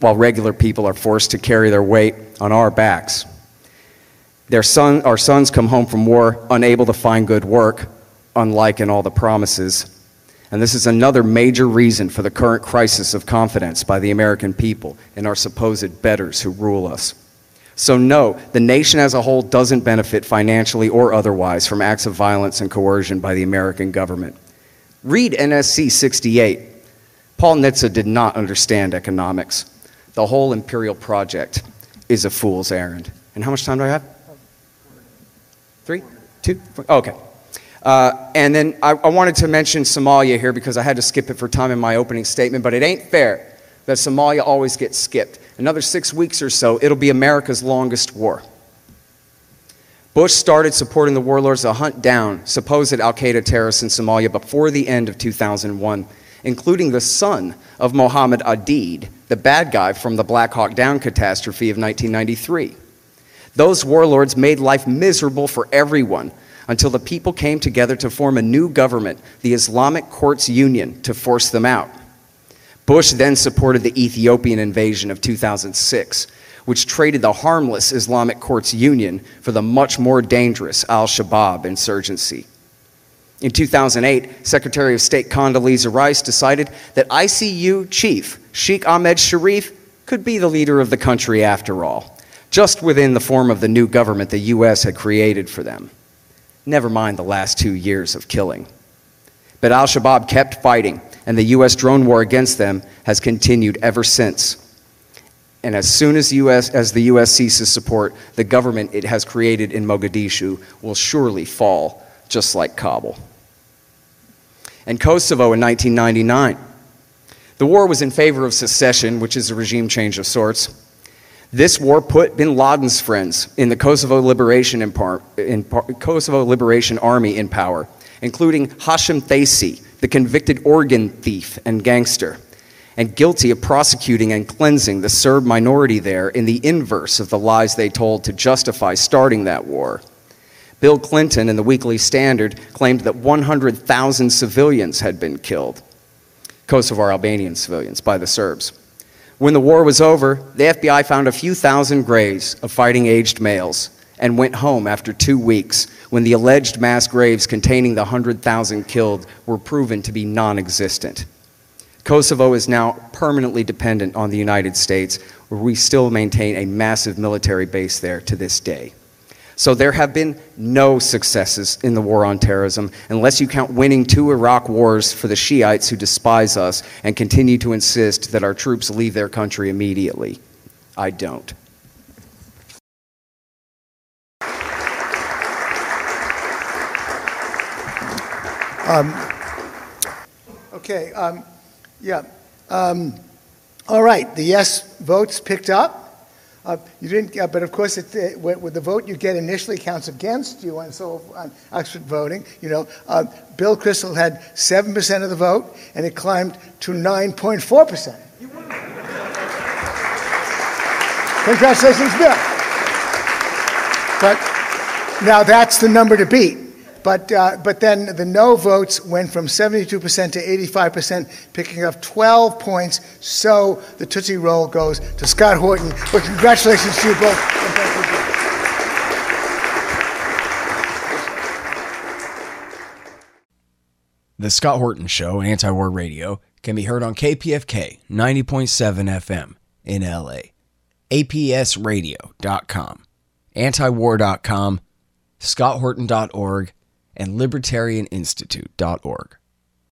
while regular people are forced to carry their weight on our backs. Their son, our sons come home from war unable to find good work, unlike in all the promises. And this is another major reason for the current crisis of confidence by the American people in our supposed betters who rule us. So, no, the nation as a whole doesn't benefit financially or otherwise from acts of violence and coercion by the American government. Read NSC 68. Paul Nitze did not understand economics. The whole imperial project is a fool's errand. And how much time do I have? Three? Two? Okay. Uh, and then I, I, wanted to mention Somalia here because I had to skip it for time in my opening statement, but it ain't fair that Somalia always gets skipped. Another six weeks or so, it'll be America's longest war. Bush started supporting the warlords to hunt down supposed Al Qaeda terrorists in Somalia before the end of 2001, including the son of Mohammed Aidid, the bad guy from the Black Hawk Down catastrophe of 1993. Those warlords made life miserable for everyone until the people came together to form a new government, the Islamic Courts Union, to force them out. Bush then supported the Ethiopian invasion of 2006, which traded the harmless Islamic Courts Union for the much more dangerous al Shabaab insurgency. In 2008, Secretary of State Condoleezza Rice decided that ICU chief Sheikh Ahmed Sharif could be the leader of the country after all just within the form of the new government the U.S. had created for them. Never mind the last two years of killing. But al Shabaab kept fighting, and the U.S. drone war against them has continued ever since. And as soon as, US, as the U.S. ceases support, the government it has created in Mogadishu will surely fall, just like Kabul. And Kosovo in 1999. The war was in favor of secession, which is a regime change of sorts. This war put bin Laden's friends in the Kosovo Liberation, par, par, Kosovo Liberation Army in power, including Hashim Thaci, the convicted organ thief and gangster, and guilty of prosecuting and cleansing the Serb minority there in the inverse of the lies they told to justify starting that war. Bill Clinton in the Weekly Standard claimed that 100,000 civilians had been killed, Kosovar Albanian civilians, by the Serbs. When the war was over, the FBI found a few thousand graves of fighting aged males and went home after two weeks when the alleged mass graves containing the 100,000 killed were proven to be non existent. Kosovo is now permanently dependent on the United States, where we still maintain a massive military base there to this day. So there have been no successes in the war on terrorism, unless you count winning two Iraq wars for the Shiites who despise us and continue to insist that our troops leave their country immediately. I don't. Um, okay, um, yeah. Um, all right, the yes votes picked up. Uh, you didn't, uh, but of course, it, with the vote you get initially counts against you, and so on extra voting, you know, uh, Bill Kristol had seven percent of the vote, and it climbed to nine point four percent. Congratulations, Bill. But now that's the number to beat. But, uh, but then the no votes went from 72% to 85%, picking up 12 points. So the Tootsie Roll goes to Scott Horton. But congratulations to you both. The Scott Horton Show, Anti War Radio, can be heard on KPFK 90.7 FM in LA, APSradio.com, antiwar.com, scotthorton.org, and libertarianinstitute.org.